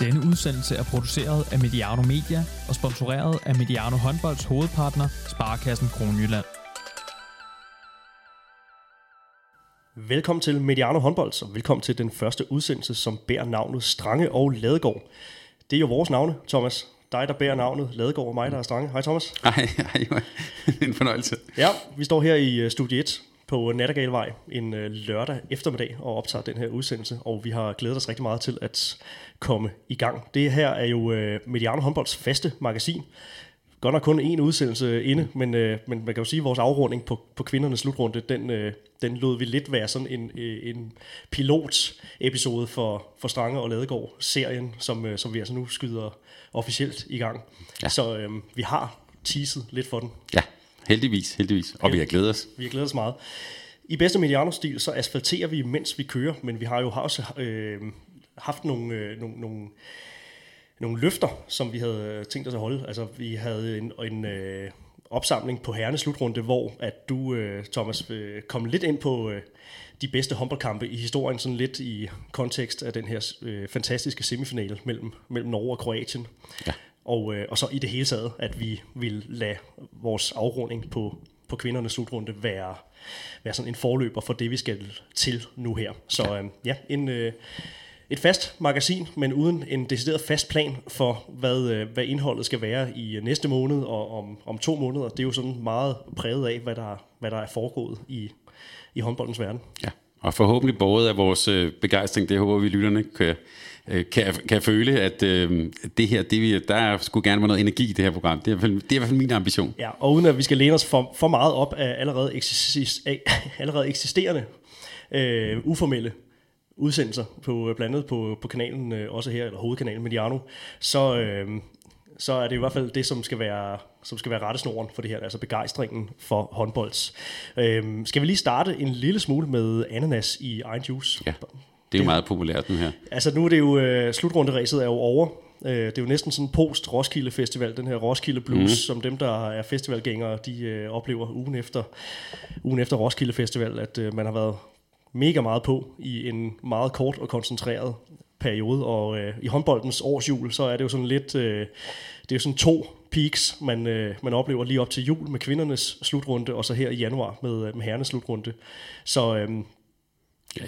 Denne udsendelse er produceret af Mediano Media og sponsoreret af Mediano Håndbolds hovedpartner, Sparkassen Kronjylland. Velkommen til Mediano Håndbold, og velkommen til den første udsendelse, som bærer navnet Strange og Ladegård. Det er jo vores navne, Thomas. Dig, der bærer navnet Ladegård, og mig, der er Strange. Hej Thomas. Hej, hej, en fornøjelse. Ja, vi står her i øh, Studie 1 på Nattergalvej en øh, lørdag eftermiddag og optager den her udsendelse, og vi har glædet os rigtig meget til at komme i gang. Det her er jo øh, Mediano Håndbolds faste magasin. Godt nok kun én udsendelse inde, men, øh, men man kan jo sige, at vores afrunding på, på kvindernes slutrunde, den, øh, den lod vi lidt være sådan en, en pilot-episode for, for Strange og Ladegård-serien, som, øh, som vi altså nu skyder officielt i gang. Ja. Så øh, vi har teaset lidt for den. Ja, heldigvis, heldigvis. Og vi har glædet os. Vi har glædet os meget. I bedste Mediano-stil, så asfalterer vi, mens vi kører, men vi har jo også øh, haft nogle, øh, nogle, nogle, nogle løfter, som vi havde tænkt os at holde. Altså, vi havde en, en øh, opsamling på herrenes slutrunde, hvor at du, øh, Thomas, øh, kom lidt ind på øh, de bedste håndboldkampe i historien, sådan lidt i kontekst af den her øh, fantastiske semifinale mellem, mellem Norge og Kroatien. Ja. Og, øh, og så i det hele taget, at vi vil lade vores afrunding på, på kvindernes slutrunde være, være sådan en forløber for det, vi skal til nu her. Så ja, øh, ja en... Øh, et fast magasin, men uden en decideret fast plan for, hvad, øh, hvad indholdet skal være i næste måned og om, om to måneder. Det er jo sådan meget præget af, hvad der, hvad der er foregået i, i håndboldens verden. Ja, og forhåbentlig både af vores øh, begejstring, det håber vi lytterne kan, øh, kan, kan føle, at øh, det her, det vi, der skulle gerne være noget energi i det her program. Det er, det er i hvert fald min ambition. Ja, og uden at vi skal læne os for, for meget op af allerede, eksis, af, allerede eksisterende øh, uformelle udsendelser, på, blandt andet på, på kanalen, øh, også her, eller hovedkanalen Mediano, så, øh, så er det i hvert fald det, som skal være, som skal være rettesnoren for det her, altså begejstringen for håndbolds. Øh, skal vi lige starte en lille smule med ananas i egen juice? Ja, det er jo meget populært nu her. Altså nu er det jo, øh, slutrunderæset er jo over, det er jo næsten sådan post Roskilde Festival, den her Roskilde Blues, mm. som dem, der er festivalgængere, de øh, oplever ugen efter, ugen efter Roskilde Festival, at øh, man har været mega meget på i en meget kort og koncentreret periode, og øh, i håndboldens årsjul, så er det jo sådan lidt, øh, det er jo sådan to peaks, man, øh, man oplever lige op til jul med kvindernes slutrunde, og så her i januar med, øh, med herrenes slutrunde. Så øh,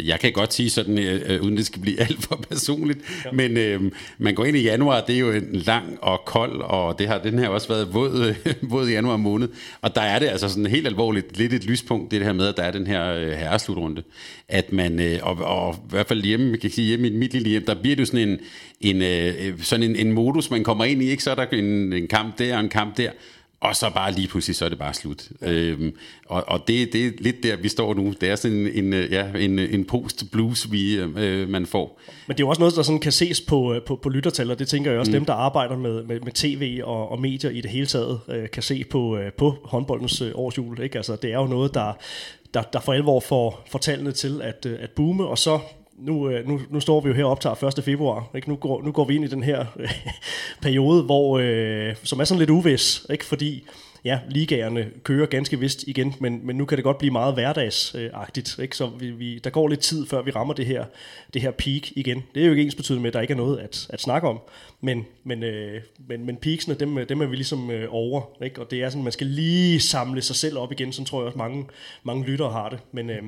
jeg kan godt sige sådan, øh, øh, uden det skal blive alt for personligt, ja. men øh, man går ind i januar, det er jo en lang og kold, og det har den her også været våd, våd i januar måned, og der er det altså sådan helt alvorligt, lidt et lyspunkt, det her med, at der er den her øh, herreslutrunde, at man, øh, og, og i hvert fald hjemme, kan sige hjemme i mit lille hjem, der bliver det jo sådan en, en, øh, sådan en, en modus, man kommer ind i, ikke? så er der en, en kamp der og en kamp der, og så bare lige pludselig, så er det bare slut. Ja. Øhm, og og det, det er lidt der, vi står nu. Det er sådan en, en, ja, en, en post-blues, vi, øh, man får. Men det er jo også noget, der sådan kan ses på, øh, på, på lyttertal, og det tænker jeg også, mm. dem, der arbejder med, med, med tv og, og medier i det hele taget, øh, kan se på, øh, på håndboldens øh, årsjul. Ikke? Altså, det er jo noget, der, der, der for alvor får, får tallene til at, øh, at boome, og så nu, øh, nu, nu står vi jo her og optager 1. februar. Ikke? Nu, går, nu går vi ind i den her øh, periode, hvor, øh, som er sådan lidt uvis, ikke? fordi ja, ligaerne kører ganske vist igen, men, men nu kan det godt blive meget hverdagsagtigt. Ikke? Så vi, vi, der går lidt tid, før vi rammer det her, det her peak igen. Det er jo ikke ens betydende med, at der ikke er noget at, at snakke om, men, men, øh, men, men peaksene, dem, øh, dem er vi ligesom øh, over. Ikke? Og det er sådan, man skal lige samle sig selv op igen, så tror jeg også mange, mange lyttere har det. Men øh,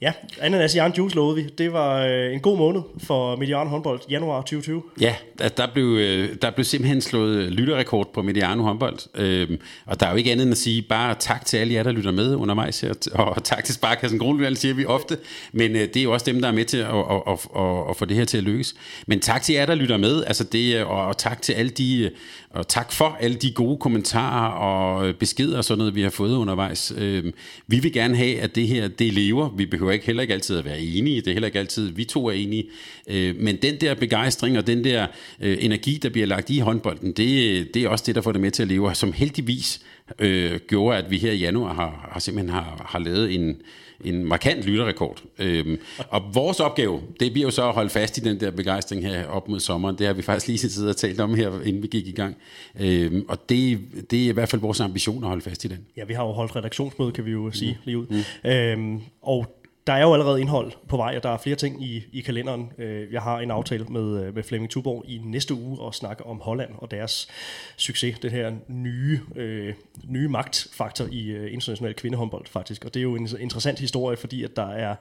Ja, ananas i egen juice lovede vi. Det var øh, en god måned for Mediano håndbold, januar 2020. Ja, der, der, blev, øh, der blev simpelthen slået øh, lytterrekord på Mediano håndbold. Øhm, og der er jo ikke andet end at sige bare tak til alle jer, der lytter med undervejs her. Og tak til Sparkassen Kronlund, siger vi ofte. Men øh, det er jo også dem, der er med til at, at, at, at, at få det her til at lykkes. Men tak til jer, der lytter med. Altså det, øh, og, og tak til alle de og tak for alle de gode kommentarer og beskeder og sådan noget, vi har fået undervejs. Øhm, vi vil gerne have, at det her, det lever. Vi behøver ikke heller ikke altid at være enige. Det er heller ikke altid, vi to er enige. Øh, men den der begejstring og den der øh, energi, der bliver lagt i håndbolden, det, det er også det, der får det med til at leve. Som heldigvis øh, gjorde, at vi her i januar har, har simpelthen har, har lavet en, en markant lytterrekord. Øhm, og vores opgave, det bliver jo så at holde fast i den der begejstring her op mod sommeren. Det har vi faktisk lige siddet og talt om her, inden vi gik i gang. Øhm, og det, det er i hvert fald vores ambition at holde fast i den. Ja, vi har jo holdt redaktionsmøde, kan vi jo sige mm. lige ud. Mm. Øhm, og der er jo allerede indhold på vej, og der er flere ting i, i kalenderen. Øh, jeg har en aftale med, øh, med Flemming Tuborg i næste uge og snakke om Holland og deres succes, den her nye, øh, nye magtfaktor i øh, international kvindehåndbold faktisk. Og det er jo en interessant historie, fordi at der er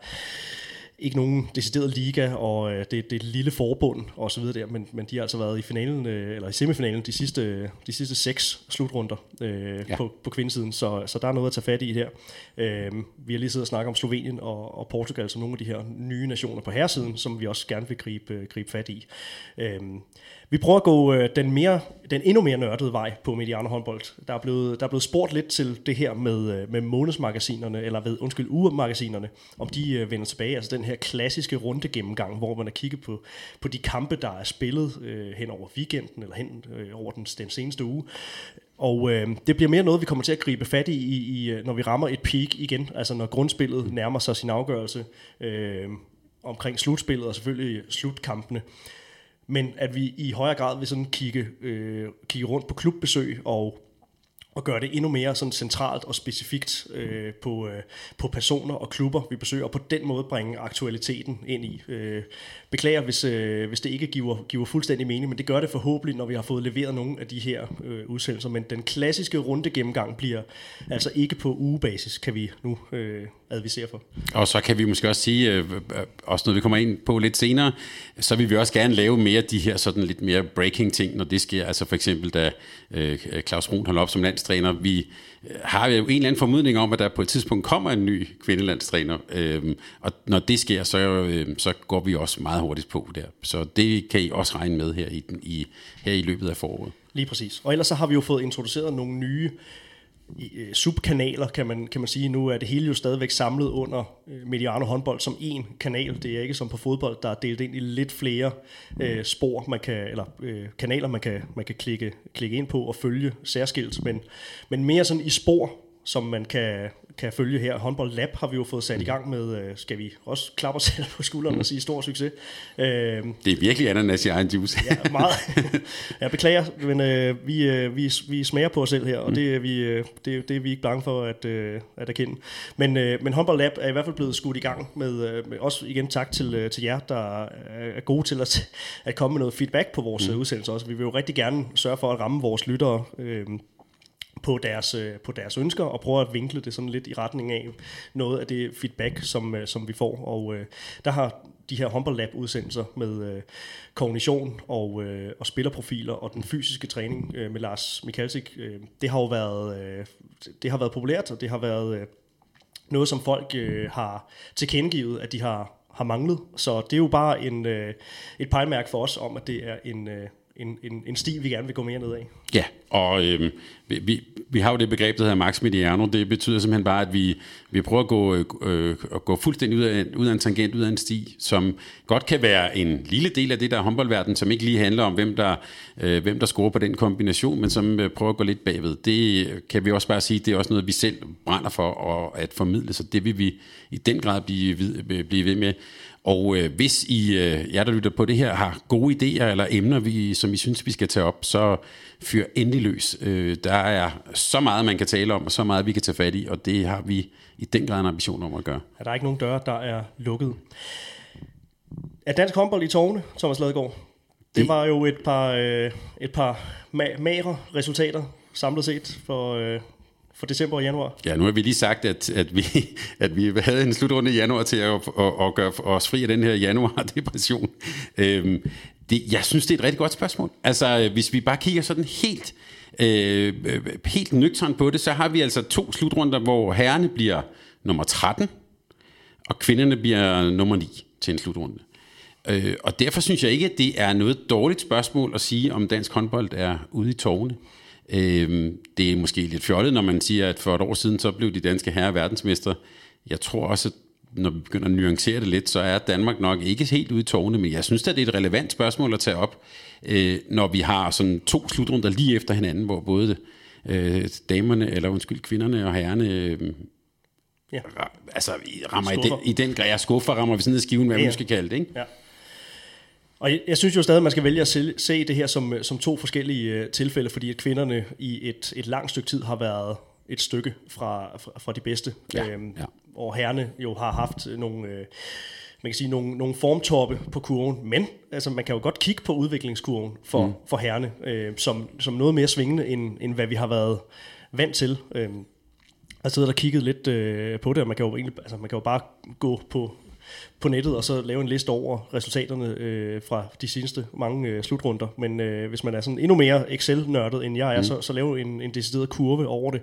ikke nogen decideret liga, og øh, det, det er et lille forbund og så videre der, men, men de har altså været i finalen, øh, eller i semifinalen de sidste, de sidste seks slutrunder øh, ja. på, på kvindesiden, så, så der er noget at tage fat i her. Øh, vi har lige siddet og snakket om Slovenien og, og Portugal som nogle af de her nye nationer på herresiden, som vi også gerne vil gribe, øh, gribe fat i. Øh, vi prøver at gå øh, den, mere, den endnu mere nørdede vej på Mediano håndbold. Der er, blevet, der er blevet spurgt lidt til det her med, øh, med månedsmagasinerne, eller ved, undskyld, ugemagasinerne, om de øh, vender tilbage. Altså den her klassiske runde gennemgang, hvor man har kigget på, på de kampe, der er spillet øh, hen over weekenden, eller hen øh, over den, den seneste uge. Og øh, det bliver mere noget, vi kommer til at gribe fat i, i, i, øh, når vi rammer et peak igen, altså når grundspillet nærmer sig sin afgørelse øh, omkring slutspillet og selvfølgelig slutkampene men at vi i højere grad vil sådan kigge, øh, kigge rundt på klubbesøg og og gøre det endnu mere sådan centralt og specifikt øh, på, øh, på personer og klubber, vi besøger, og på den måde bringe aktualiteten ind i. Øh, beklager, hvis, øh, hvis det ikke giver, giver fuldstændig mening, men det gør det forhåbentlig, når vi har fået leveret nogle af de her øh, udsendelser. Men den klassiske runde gennemgang bliver altså ikke på ugebasis, kan vi nu øh, advisere for. Og så kan vi måske også sige, øh, øh også når vi kommer ind på lidt senere, så vil vi også gerne lave mere de her sådan lidt mere breaking ting, når det sker. Altså for eksempel, da øh, Claus Brun holdt op som landstræner, vi Øh, har har jo en eller anden formodning om, at der på et tidspunkt kommer en ny kvindelandstræner, øh, og når det sker, så, øhm, så går vi også meget hurtigt på der. Så det kan I også regne med her i, i, her i løbet af foråret. Lige præcis. Og ellers så har vi jo fået introduceret nogle nye Øh, Øh, subkanaler, kan man, kan man sige. Nu er det hele jo stadigvæk samlet under øh, Mediano håndbold som en kanal. Det er ikke som på fodbold, der er delt ind i lidt flere øh, spor, man kan, eller øh, kanaler, man kan, man kan klikke, klikke ind på og følge særskilt, men, men mere sådan i spor, som man kan, kan følge her. Håndbold Lab har vi jo fået sat i gang med, øh, skal vi også klappe os selv på skulderen og sige stor succes. Øh, det er virkelig ananas i egen juice. ja, meget. Jeg beklager, men øh, vi, øh, vi, vi smager på os selv her, og det er vi, øh, det, det er vi ikke bange for at, øh, at erkende. Men, øh, men Håndbold Lab er i hvert fald blevet skudt i gang med, øh, med også igen tak til, øh, til jer, der er gode til at, at komme med noget feedback på vores mm. udsendelser også. Vi vil jo rigtig gerne sørge for at ramme vores lyttere øh, på deres, øh, på deres ønsker og prøve at vinkle det sådan lidt i retning af noget af det feedback, som, øh, som vi får. Og øh, der har de her Humble Lab udsendelser med øh, kognition og, øh, og spillerprofiler og den fysiske træning øh, med Lars Mikalsik, øh, det har jo været, øh, det har været populært, og det har været øh, noget, som folk øh, har tilkendegivet, at de har har manglet. Så det er jo bare en, øh, et pejlmærke for os om, at det er en, øh, en, en, en sti, vi gerne vil gå mere ned af. Ja, og øh, vi, vi, vi har jo det begreb, der hedder max mediano. Det betyder simpelthen bare, at vi, vi prøver at gå, øh, øh at gå fuldstændig ud af, ud af en tangent, ud af en sti, som godt kan være en lille del af det der håndboldverden, som ikke lige handler om, hvem der, øh, hvem der scorer på den kombination, men som øh, prøver at gå lidt bagved. Det øh, kan vi også bare sige, det er også noget, vi selv brænder for og at formidle, så det vil vi i den grad blive, blive ved med. Og øh, hvis I, øh, jer der lytter på det her, har gode idéer eller emner, vi, som I synes, vi skal tage op, så fyr endelig løs. Øh, der er så meget, man kan tale om, og så meget, vi kan tage fat i, og det har vi i den grad en ambition om at gøre. Er der ikke nogen døre, der er lukket? Er dansk håndbold i tårne, Thomas Ladegaard? Det, det var jo et par, øh, et par ma- magre resultater samlet set for, øh, for december og januar. Ja, nu har vi lige sagt, at, at, vi, at vi havde en slutrunde i januar til at, at, at gøre os fri af den her januar-depression. Øhm, det, jeg synes, det er et rigtig godt spørgsmål. Altså, hvis vi bare kigger sådan helt, øh, helt nøgternt på det, så har vi altså to slutrunder, hvor herrene bliver nummer 13, og kvinderne bliver nummer 9 til en slutrunde. Øh, og derfor synes jeg ikke, at det er noget dårligt spørgsmål at sige, om dansk håndbold er ude i tårne. Øh, det er måske lidt fjollet, når man siger, at for et år siden, så blev de danske herrer verdensmester. Jeg tror også, at når vi begynder at nuancere det lidt, så er Danmark nok ikke helt ude i tårne, men jeg synes at det er et relevant spørgsmål at tage op, øh, når vi har sådan to slutrunder lige efter hinanden, hvor både øh, damerne, eller undskyld, kvinderne og herrerne øh, ja. altså, rammer i den, i den grad skuffer, rammer vi sådan ned skiven, hvad ja. man skal kalde det, ikke? Ja. Og jeg, jeg synes jo stadig, at man skal vælge at se, se det her som, som to forskellige uh, tilfælde, fordi at kvinderne i et, et langt stykke tid har været et stykke fra, fra, fra de bedste. Ja, øhm, ja. og herrene jo har haft nogle, øh, man kan sige, nogle, nogle formtoppe på kurven, men altså, man kan jo godt kigge på udviklingskurven for, mm. for herrene, øh, som, som noget mere svingende, end, end hvad vi har været vant til. Øh, jeg har siddet og kigget lidt øh, på det, og man kan jo, egentlig, altså, man kan jo bare gå på på nettet og så lave en liste over resultaterne øh, fra de seneste mange øh, slutrunder. Men øh, hvis man er sådan endnu mere Excel-nørdet end jeg er, mm. så, så lave en, en decideret kurve over det.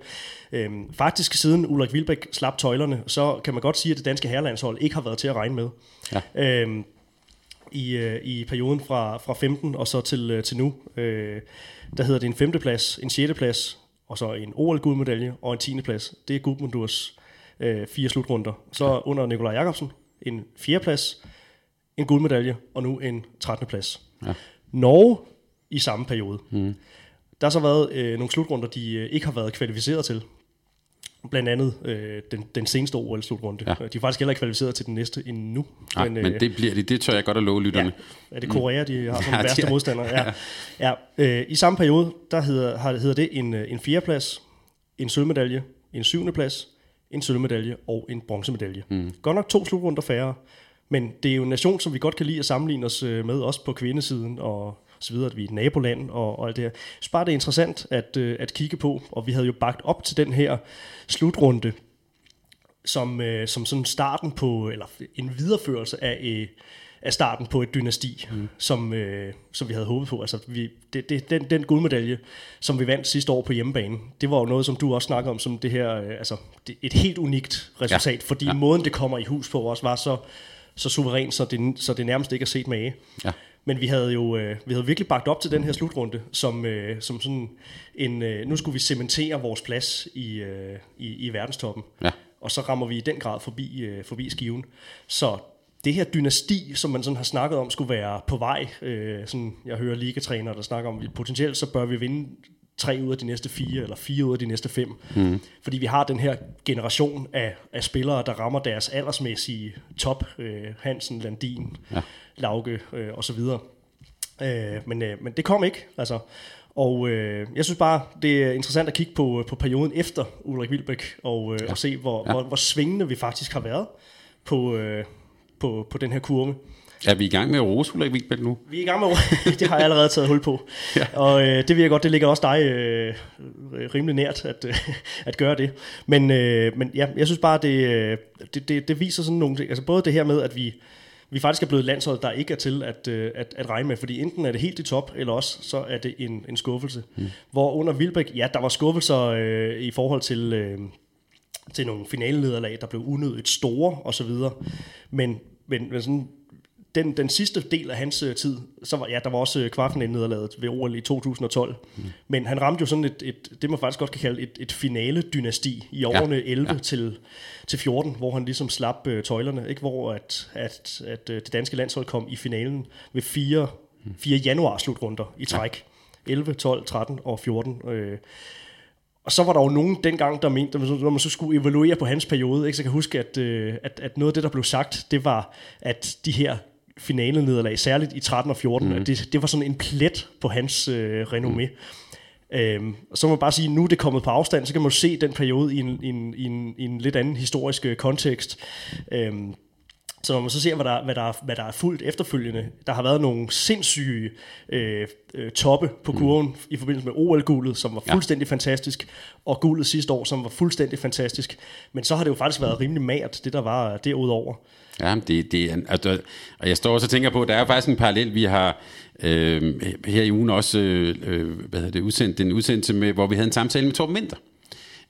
Øhm, faktisk siden Ulrik Vilbæk slap tøjlerne, så kan man godt sige, at det danske herrelandshold ikke har været til at regne med. Ja. Øhm, i, øh, i perioden fra, fra 15 og så til, øh, til nu. Øh, der hedder det en femteplads, en sjetteplads, og så en OL-guldmedalje og en tiendeplads. Det er Gudmundurs øh, fire slutrunder. Så ja. under Nikolaj Jakobsen, en fjerdeplads, en guldmedalje og nu en 13. plads. Ja. Norge i samme periode. Mm. Der har så været øh, nogle slutrunder, de øh, ikke har været kvalificeret til. Blandt andet øh, den, den seneste OL-slutrunde. Ja. De er faktisk heller ikke kvalificeret til den næste endnu. Nej, men, men det bliver de. Det tør jeg godt at love lytterne. Ja, er det Korea, de har som ja, værste modstandere? Ja. ja. Øh, I samme periode, der hedder, har, hedder det en, øh, en fjerdeplads, en sølvmedalje, en syvende plads, en sølvmedalje og en bronzemedalje. Mm. Godt nok to slutrunder færre, men det er jo en nation, som vi godt kan lide at sammenligne os øh, med, også på kvindesiden og så videre, at vi er et naboland og, og alt det her. Så bare det er interessant at, øh, at kigge på, og vi havde jo bagt op til den her slutrunde, som, øh, som sådan starten på, eller en videreførelse af, øh, af starten på et dynasti, mm. som, øh, som vi havde håbet på. Altså, vi, det, det, den, den guldmedalje, som vi vandt sidste år på hjemmebane, det var jo noget, som du også snakkede om, som det her, øh, altså det, et helt unikt resultat, ja. fordi ja. måden, det kommer i hus på også, var så, så suveræn, så det, så det nærmest ikke er set med. Ja. Men vi havde jo øh, vi havde virkelig bagt op til den her slutrunde, som, øh, som sådan en, øh, nu skulle vi cementere vores plads i, øh, i, i verdenstoppen. Ja. Og så rammer vi i den grad forbi, øh, forbi skiven. Så det her dynasti, som man sådan har snakket om, skulle være på vej. Øh, sådan, jeg hører ligatrænere, der snakker om, at potentielt så bør vi vinde tre ud af de næste fire, eller fire ud af de næste fem. Mm. Fordi vi har den her generation af, af spillere, der rammer deres aldersmæssige top. Øh, Hansen, Landin, ja. Lauke øh, og så videre. Øh, men, øh, men det kom ikke. Altså, og øh, jeg synes bare, det er interessant at kigge på, på perioden efter Ulrik Vilbæk, og, øh, ja. og se, hvor, ja. hvor, hvor svingende vi faktisk har været på, øh, på, på den her kurve. Er vi i gang med at rose Ulrik Vilbæk nu? Vi er i gang med at Det har jeg allerede taget hul på. ja. Og øh, det vil jeg godt, det ligger også dig øh, rimelig nært at, øh, at gøre det. Men, øh, men ja, jeg synes bare, det, øh, det, det, det viser sådan nogle ting. Altså både det her med, at vi, vi faktisk er blevet landshold, der ikke er til at, øh, at, at regne med. Fordi enten er det helt i top, eller også så er det en, en skuffelse. Mm. Hvor under Vilbæk, ja, der var skuffelser øh, i forhold til... Øh, til nogle finalelederlag, der blev unødigt store og så videre. Men, men, men sådan, den, den sidste del af hans uh, tid, så var, ja, der var også uh, kvartfinalnederlaget ved OL i 2012. Mm. Men han ramte jo sådan et, et, det man faktisk godt kan kalde et, et finale-dynasti i årene ja, 11 ja. Til, til 14, hvor han ligesom slap uh, tøjlerne, ikke? hvor at, at, at uh, det danske landshold kom i finalen ved fire, mm. fire januar slutrunder i træk. Ja. 11, 12, 13 og 14. Øh, og så var der jo nogen dengang, der mente, når man så skulle evaluere på hans periode, ikke, så jeg kan huske, at, øh, at, at noget af det, der blev sagt, det var, at de her finale-nederlag, særligt i 13 og 14, mm. at det, det var sådan en plet på hans øh, renommé. Mm. Øhm, og så må man bare sige, at nu er det kommet på afstand, så kan man se den periode i en, i en, i en, i en lidt anden historisk øh, kontekst. Øhm, så når man så ser, hvad der, hvad, der, hvad der er fuldt efterfølgende, der har været nogle sindssyge øh, øh, toppe på mm. kurven mm. i forbindelse med OL-guldet, som var fuldstændig ja. fantastisk, og guldet sidste år, som var fuldstændig fantastisk. Men så har det jo faktisk været rimelig mært, det der var derudover. Ja, det, det er, altså, og jeg står også og tænker på, der er faktisk en parallel, vi har øh, her i ugen også øh, øh hvad hedder det, udsendt, den udsendelse med, hvor vi havde en samtale med Torben Winter.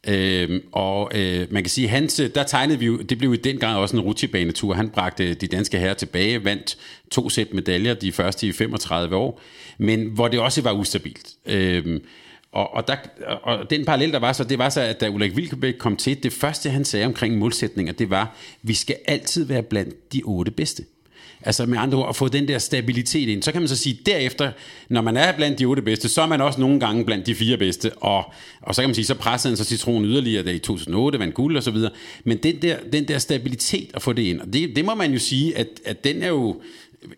Øh, og øh, man kan sige, hans, der tegnede vi jo, det blev i den gang også en rutsjebanetur. Han bragte øh, de danske herrer tilbage, vandt to sæt medaljer de første i 35 år, men hvor det også var ustabilt. Øh, og, og, der, og den parallel, der var så, det var så, at da Ulrik Vilkebæk kom til, det første, han sagde omkring målsætninger, det var, vi skal altid være blandt de otte bedste. Altså med andre ord, at få den der stabilitet ind. Så kan man så sige, derefter, når man er blandt de otte bedste, så er man også nogle gange blandt de fire bedste. Og, og så kan man sige, så pressede han så citronen yderligere, da i 2008 vandt guld og så videre. Men den der, den der stabilitet at få det ind, og det, det må man jo sige, at, at den er jo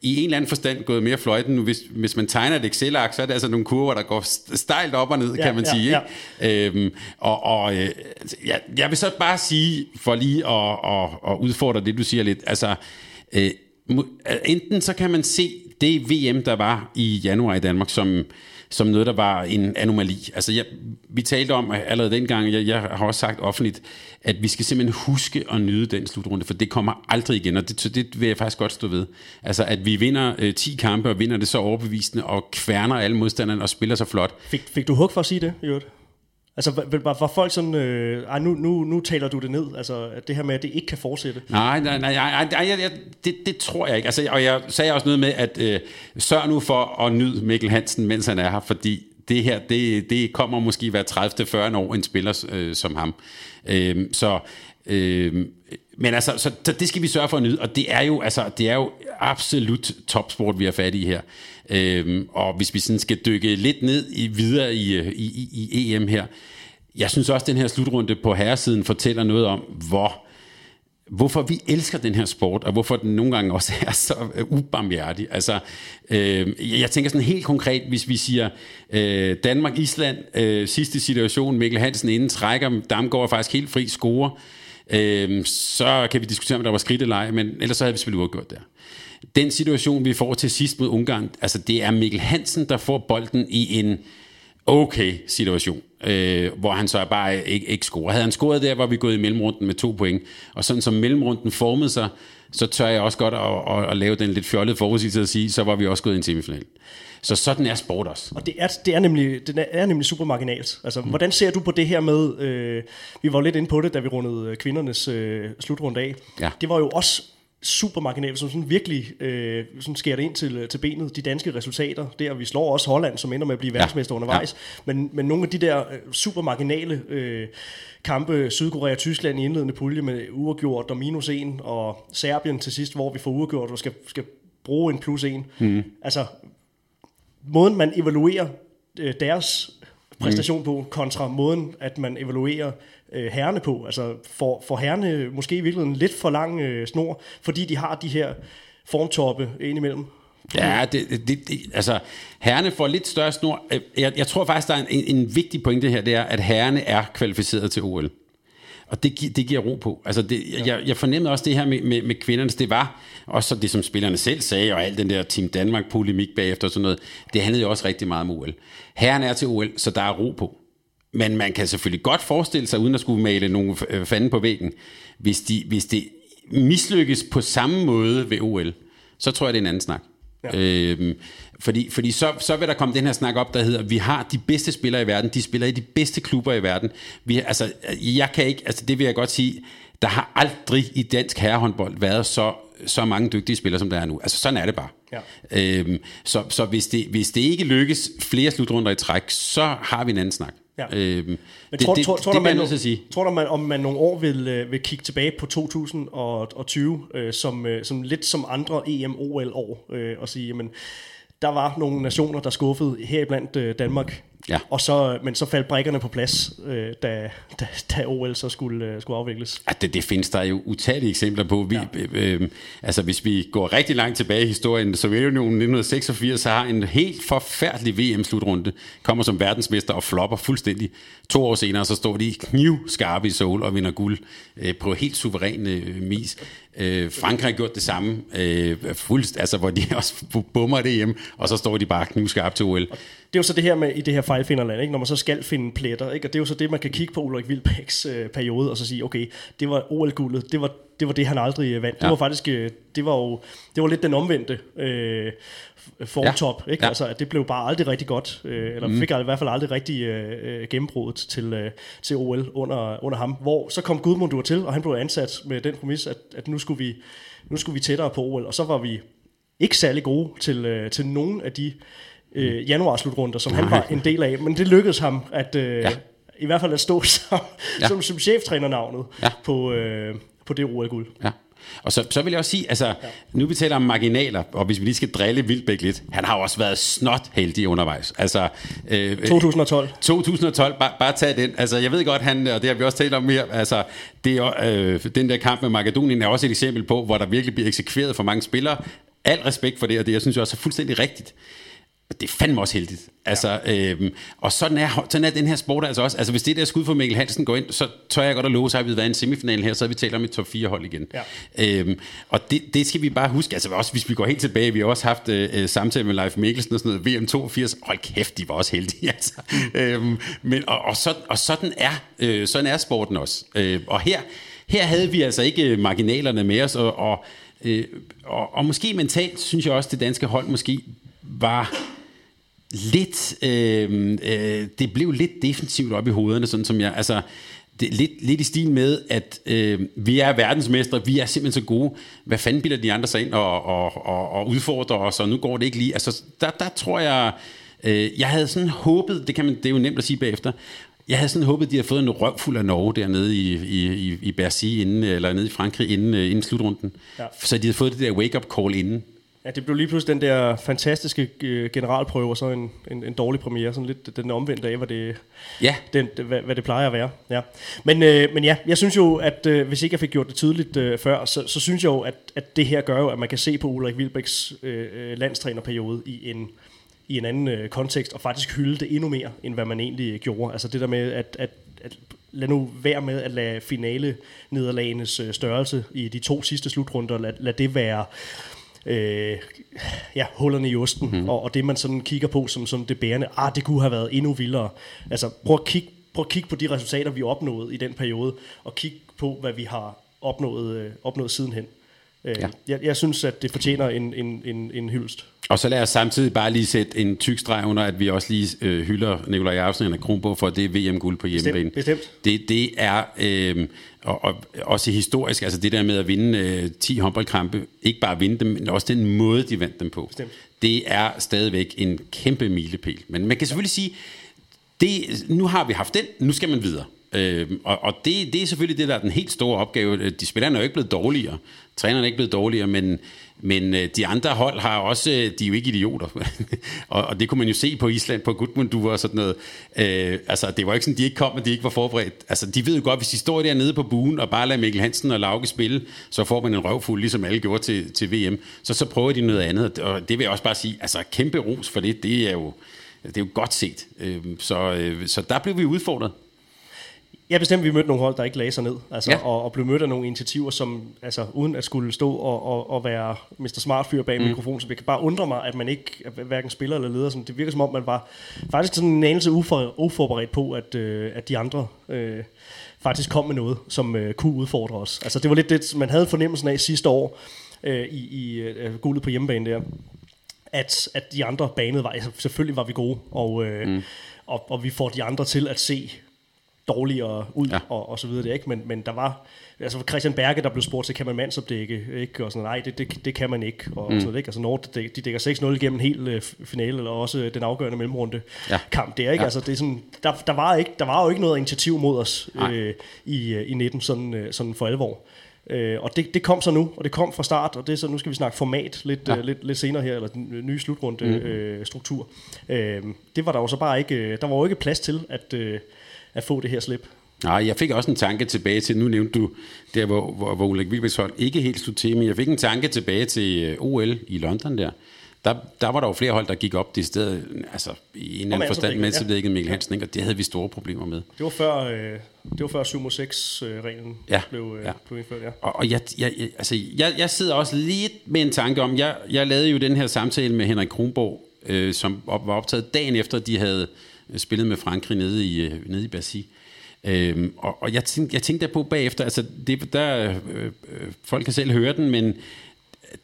i en eller anden forstand gået mere fløjten. Hvis, hvis man tegner et Excel-ark, så er det altså nogle kurver, der går stejlt op og ned, ja, kan man ja, sige. ja. Ikke? Øhm, og og øh, jeg, jeg vil så bare sige, for lige at, at, at udfordre det, du siger lidt, altså, øh, enten så kan man se det VM, der var i januar i Danmark, som, som noget, der var en anomali. Altså, jeg, vi talte om allerede dengang, jeg, jeg har også sagt offentligt, at vi skal simpelthen huske at nyde den slutrunde, for det kommer aldrig igen, og det, så det vil jeg faktisk godt stå ved. Altså, at vi vinder øh, 10 kampe, og vinder det så overbevisende, og kværner alle modstanderne, og spiller så flot. Fik, fik du hug for at sige det, i øvrigt? Altså, var, var, folk sådan, øh, ej, nu, nu, nu taler du det ned, altså at det her med, at det ikke kan fortsætte? Nej, nej, nej, nej, nej jeg, jeg, det, det tror jeg ikke. Altså, og jeg sagde også noget med, at øh, sørg nu for at nyde Mikkel Hansen, mens han er her, fordi det her, det, det kommer måske hver 30. 40 år en spiller øh, som ham. Øh, så, øh, men altså, så, så det skal vi sørge for at nyde, og det er jo, altså, det er jo absolut topsport, vi har fat i her. Øhm, og hvis vi sådan skal dykke lidt ned i, videre i, øh, i, i, EM her, jeg synes også, at den her slutrunde på herresiden fortæller noget om, hvor hvorfor vi elsker den her sport, og hvorfor den nogle gange også er så øh, ubarmhjertig. Altså, øh, jeg tænker sådan helt konkret, hvis vi siger øh, Danmark-Island, øh, sidste situation, Mikkel Hansen inden trækker, Damgaard er faktisk helt fri score, øh, så kan vi diskutere, om der var skridt eller ej, men ellers så havde vi selvfølgelig uafgjort der. Den situation, vi får til sidst mod Ungarn, altså det er Mikkel Hansen, der får bolden i en okay situation, øh, hvor han så bare ikke, ikke scorer. Havde han scoret der, var vi gået i mellemrunden med to point. Og sådan som mellemrunden formede sig, så tør jeg også godt at, at, at lave den lidt fjollede forudsigelse at sige, så var vi også gået i en semifinal. Så sådan er sport også. Og det er, det er, nemlig, det er nemlig super marginalt. Altså, mm. hvordan ser du på det her med, øh, vi var lidt inde på det, da vi rundede kvindernes øh, slutrunde af. Ja. Det var jo også super marginalt, som sådan virkelig øh, sådan skærer det ind til, til benet. De danske resultater, der vi slår også Holland, som ender med at blive verdensmester ja. undervejs. Ja. Men, men nogle af de der øh, super marginale øh, kampe, Sydkorea og Tyskland i indledende pulje med uafgjort og minus 1, og Serbien til sidst, hvor vi får uafgjort og skal, skal bruge en plus 1. Mm. Altså, måden man evaluerer øh, deres præstation mm. på, kontra måden, at man evaluerer øh, herrene på. Altså for, for herrene måske i virkeligheden lidt for lang øh, snor, fordi de har de her formtoppe indimellem. Ja, det, det, det, altså herrene får lidt større snor. Jeg, jeg tror faktisk, der er en, en vigtig pointe her, det er, at herrene er kvalificeret til OL. Og det, det giver ro på. Altså det, jeg, jeg fornemmede også det her med, med, med kvinderne. Det var også det, som spillerne selv sagde, og alt den der Team Danmark-polemik bagefter og sådan noget. Det handlede jo også rigtig meget om OL. Herren er til OL, så der er ro på. Men man kan selvfølgelig godt forestille sig, uden at skulle male nogle øh, fanden på væggen, hvis, de, hvis det mislykkes på samme måde ved OL, så tror jeg, det er en anden snak. Ja. Øhm, fordi fordi så, så vil der komme den her snak op, der hedder, vi har de bedste spillere i verden, de spiller i de bedste klubber i verden. Vi, altså, jeg kan ikke, altså det vil jeg godt sige, der har aldrig i dansk herrehåndbold været så, så mange dygtige spillere, som der er nu. Altså sådan er det bare. Ja. Øhm, så så hvis, det, hvis det ikke lykkes flere slutrunder i træk, så har vi en anden snak. Ja. Øhm, Men det, tror, det, tror, tror, det, det, man, at sige. Tror du, man, om man nogle år vil, øh, vil kigge tilbage på 2020 øh, som, øh, som lidt som andre EM-OL-år øh, og sige, jamen, der var nogle nationer, der skuffede heriblandt øh, Danmark. Ja. Og så, men så faldt brækkerne på plads, øh, da, da, da OL så skulle, øh, skulle afvikles. Ja, det, det findes der jo utallige eksempler på. Vi, ja. øh, øh, altså hvis vi går rigtig langt tilbage i historien, Sovjetunionen 1986 har en helt forfærdelig VM-slutrunde, kommer som verdensmester og flopper fuldstændig. To år senere, så står de knivskarpe i Seoul og vinder guld øh, på helt suveræn øh, mis. Øh, Frankrig har gjort det samme, øh, fuldst, altså, hvor de også bummer det hjem, og så står de bare knivskarpe til OL. Det er jo så det her med i det her fejlfinderland, ikke? når man så skal finde pletter, ikke? og det er jo så det, man kan kigge på Ulrik Vilbæks øh, periode, og så sige, okay, det var OL-guldet, det var, det var det, han aldrig øh, vandt. Ja. Det var faktisk, øh, det var jo det var lidt den omvendte øh, formtop, ja. ikke? Ja. Altså, det blev bare aldrig rigtig godt, øh, eller mm. fik i hvert fald aldrig rigtig øh, øh gennembruddet til, øh, til OL under, under ham, hvor så kom Gudmundur til, og han blev ansat med den præmis, at, at nu, skulle vi, nu skulle vi tættere på OL, og så var vi ikke særlig gode til, øh, til nogen af de øh, januarslutrunder, som Nej. han var en del af, men det lykkedes ham at... Øh, ja i hvert fald at stå som, ja. som, som cheftræner-navnet ja. på, øh, på det OL-guld. Ja. Og så, så vil jeg også sige, altså, ja. nu vi taler om marginaler, og hvis vi lige skal drille Vildbæk lidt, han har jo også været snot heldig undervejs. Altså, øh, 2012. 2012, bare, bare tag den. Altså, jeg ved godt, han, og det har vi også talt om mere, altså, det er, øh, den der kamp med Makedonien er også et eksempel på, hvor der virkelig bliver eksekveret for mange spillere, al respekt for det, og det jeg synes jeg også er fuldstændig rigtigt. Det er fandme også heldigt. Altså, ja. øhm, og sådan er, sådan er den her sport altså også. Altså, hvis det der skud for Mikkel Hansen går ind, så tør jeg godt at love, så har vi været i en semifinal her, så har vi talt om et top 4 hold igen. Ja. Øhm, og det, det, skal vi bare huske. Altså, også hvis vi går helt tilbage, vi har også haft øh, øh samtale med Leif Mikkelsen og sådan noget, VM 82. Hold kæft, de var også heldige, altså. Øhm, men, og, og, så, og sådan, er, øh, sådan er sporten også. Øh, og her, her havde vi altså ikke marginalerne med os, og, og, øh, og, og måske mentalt, synes jeg også, det danske hold måske var lidt, øh, øh, det blev lidt defensivt op i hovederne, sådan som jeg, altså, det, lidt, lidt i stil med, at øh, vi er verdensmestre, vi er simpelthen så gode. Hvad fanden bilder de andre sig ind og, og, og, og udfordrer os, og nu går det ikke lige. Altså, der, der tror jeg, øh, jeg havde sådan håbet, det, kan man, det er jo nemt at sige bagefter, jeg havde sådan håbet, at de havde fået en røvfuld af Norge dernede i, i, i, i Bercy, inden, eller nede i Frankrig, inden, øh, inden slutrunden. Ja. Så de havde fået det der wake-up call inden. Ja, det blev lige pludselig den der fantastiske øh, generalprøve, og så en, en, en dårlig premiere, sådan lidt den omvendte af, hvad det, ja. den, hvad, hvad det plejer at være. Ja. Men, øh, men ja, jeg synes jo, at øh, hvis ikke jeg fik gjort det tydeligt øh, før, så, så synes jeg jo, at, at det her gør jo, at man kan se på Ulrik Wilbæks øh, øh, landstrænerperiode i en, i en anden øh, kontekst, og faktisk hylde det endnu mere, end hvad man egentlig gjorde. Altså det der med, at, at, at lad nu være med at lade finale nederlagenes øh, størrelse i de to sidste slutrunder, lad, lad det være øh, ja, hullerne i osten, mm. og, og det man sådan kigger på som, som det bærende, ah, det kunne have været endnu vildere. Altså, prøv at kigge prøv at kigge på de resultater, vi opnåede i den periode, og kig på, hvad vi har opnået, øh, opnået sidenhen. Øh, ja. jeg, jeg synes, at det fortjener en, en, en, en hyldest. Og så lad os samtidig bare lige sætte en tyk streg under, at vi også lige øh, hylder Nikolaj Jacobsen og Kronbo for det VM-guld på hjemmebane. Bestemt, bestemt. Det, det er øh, og, og, også historisk, altså det der med at vinde øh, 10 håndboldkampe, ikke bare vinde dem, men også den måde, de vandt dem på. Bestemt. Det er stadigvæk en kæmpe milepæl. Men man kan selvfølgelig sige, det, nu har vi haft den, nu skal man videre. Øh, og og det, det er selvfølgelig det, der er den helt store opgave. Øh, de spillerne er jo ikke blevet dårligere. Trænerne er ikke blevet dårligere, men, men øh, de andre hold har også, øh, de er jo ikke idioter. og, og det kunne man jo se på Island, på Gudmundur og sådan noget. Øh, altså, det var ikke sådan, de ikke kom, og de ikke var forberedt. Altså, de ved jo godt, hvis de står dernede på buen og bare lader Mikkel Hansen og Lauke spille, så får man en røvfuld, ligesom alle gjorde til, til VM. Så så prøver de noget andet, og det vil jeg også bare sige, altså kæmpe ros for det, det er jo, det er jo godt set. Øhm, så, så der blev vi udfordret. Ja, bestemt, vi mødte nogle hold, der ikke lagde sig ned, altså, ja. og, og blev mødt af nogle initiativer, som, altså, uden at skulle stå og, og, og være Mr. Smart fyr bag mm. mikrofonen, så det kan bare undre mig, at man ikke, hverken spiller eller leder, sådan, det virker som om, man var faktisk sådan en anelse ufor, uforberedt på, at, øh, at de andre øh, faktisk kom med noget, som øh, kunne udfordre os. Altså, det var lidt det, man havde fornemmelsen af sidste år øh, i, i øh, guldet på hjemmebane der, at, at de andre banede var, altså, selvfølgelig var vi gode, og, øh, mm. og, og vi får de andre til at se dårligere ud, ja. og, og så videre det, ikke? Men, men der var, altså Christian Berge, der blev spurgt til, kan man mandsopdække, ikke? Og sådan, nej, det, det, det kan man ikke, og, mm. sådan noget, ikke? Altså Nord, de, de dækker 6-0 igennem en hel uh, finale, eller også den afgørende mellemrunde ja. kamp der, ikke? Ja. Altså det er sådan, der, der, var ikke, der var jo ikke noget initiativ mod os øh, i, øh, i 19, sådan, øh, sådan for alvor. Øh, og det, det kom så nu, og det kom fra start, og det er så, nu skal vi snakke format lidt, ja. øh, lidt, lidt senere her, eller den nye slutrunde mm. øh, struktur. Øh, det var der jo så bare ikke, der var jo ikke plads til, at, øh, at få det her slip. Nej, jeg fik også en tanke tilbage til, nu nævnte du der, hvor, hvor, hvor Ulrik Wilbæks hold ikke helt stod til, men jeg fik en tanke tilbage til øh, OL i London der. Der, der var der jo flere hold, der gik op det sted, altså i en eller anden forstand, mens det ikke Mikkel Hansen, ikke? og det havde vi store problemer med. Det var før, øh, det var før 7 mod 6 øh, reglen ja, blev, øh, ja. blev indført, ja. Og, og jeg, jeg, altså, jeg, jeg sidder også lidt med en tanke om, jeg, jeg lavede jo den her samtale med Henrik Kronborg, øh, som op, var optaget dagen efter, de havde Øh, spillede med Frankrig nede i, øh, nede i Bercy. Øhm, og, og jeg, tænkte, jeg tænkte på bagefter, altså det, der, øh, øh, folk kan selv høre den, men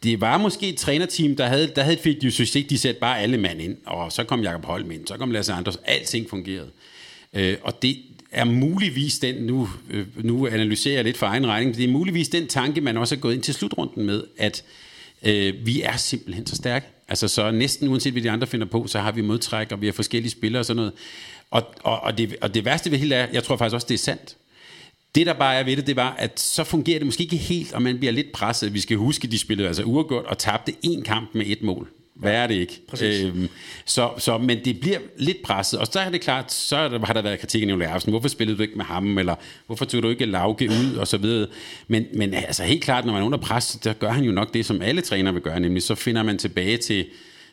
det var måske et trænerteam, der havde, der havde et fedt succes, de satte bare alle mand ind, og så kom Jakob Holm ind, så kom Lasse Anders, alting fungerede. Øh, og det er muligvis den, nu, øh, nu analyserer jeg lidt for egen regning, det er muligvis den tanke, man også er gået ind til slutrunden med, at øh, vi er simpelthen så stærke. Altså så næsten uanset hvad de andre finder på, så har vi modtræk, og vi har forskellige spillere og sådan noget. Og, og, og, det, og det værste ved hele er, jeg tror faktisk også, det er sandt. Det, der bare er ved det, det var, at så fungerer det måske ikke helt, og man bliver lidt presset. Vi skal huske, de spillede altså uafgjort og tabte en kamp med et mål. Hvad er det ikke? præcis. Øhm, så, så, men det bliver lidt presset, og så er det klart, så er der, har der været kritik af Nicolai Jacobsen. Hvorfor spillede du ikke med ham, eller hvorfor tog du ikke Lauke ud, og så videre. Men, men altså helt klart, når man er under pres, så gør han jo nok det, som alle trænere vil gøre, nemlig så finder man tilbage til,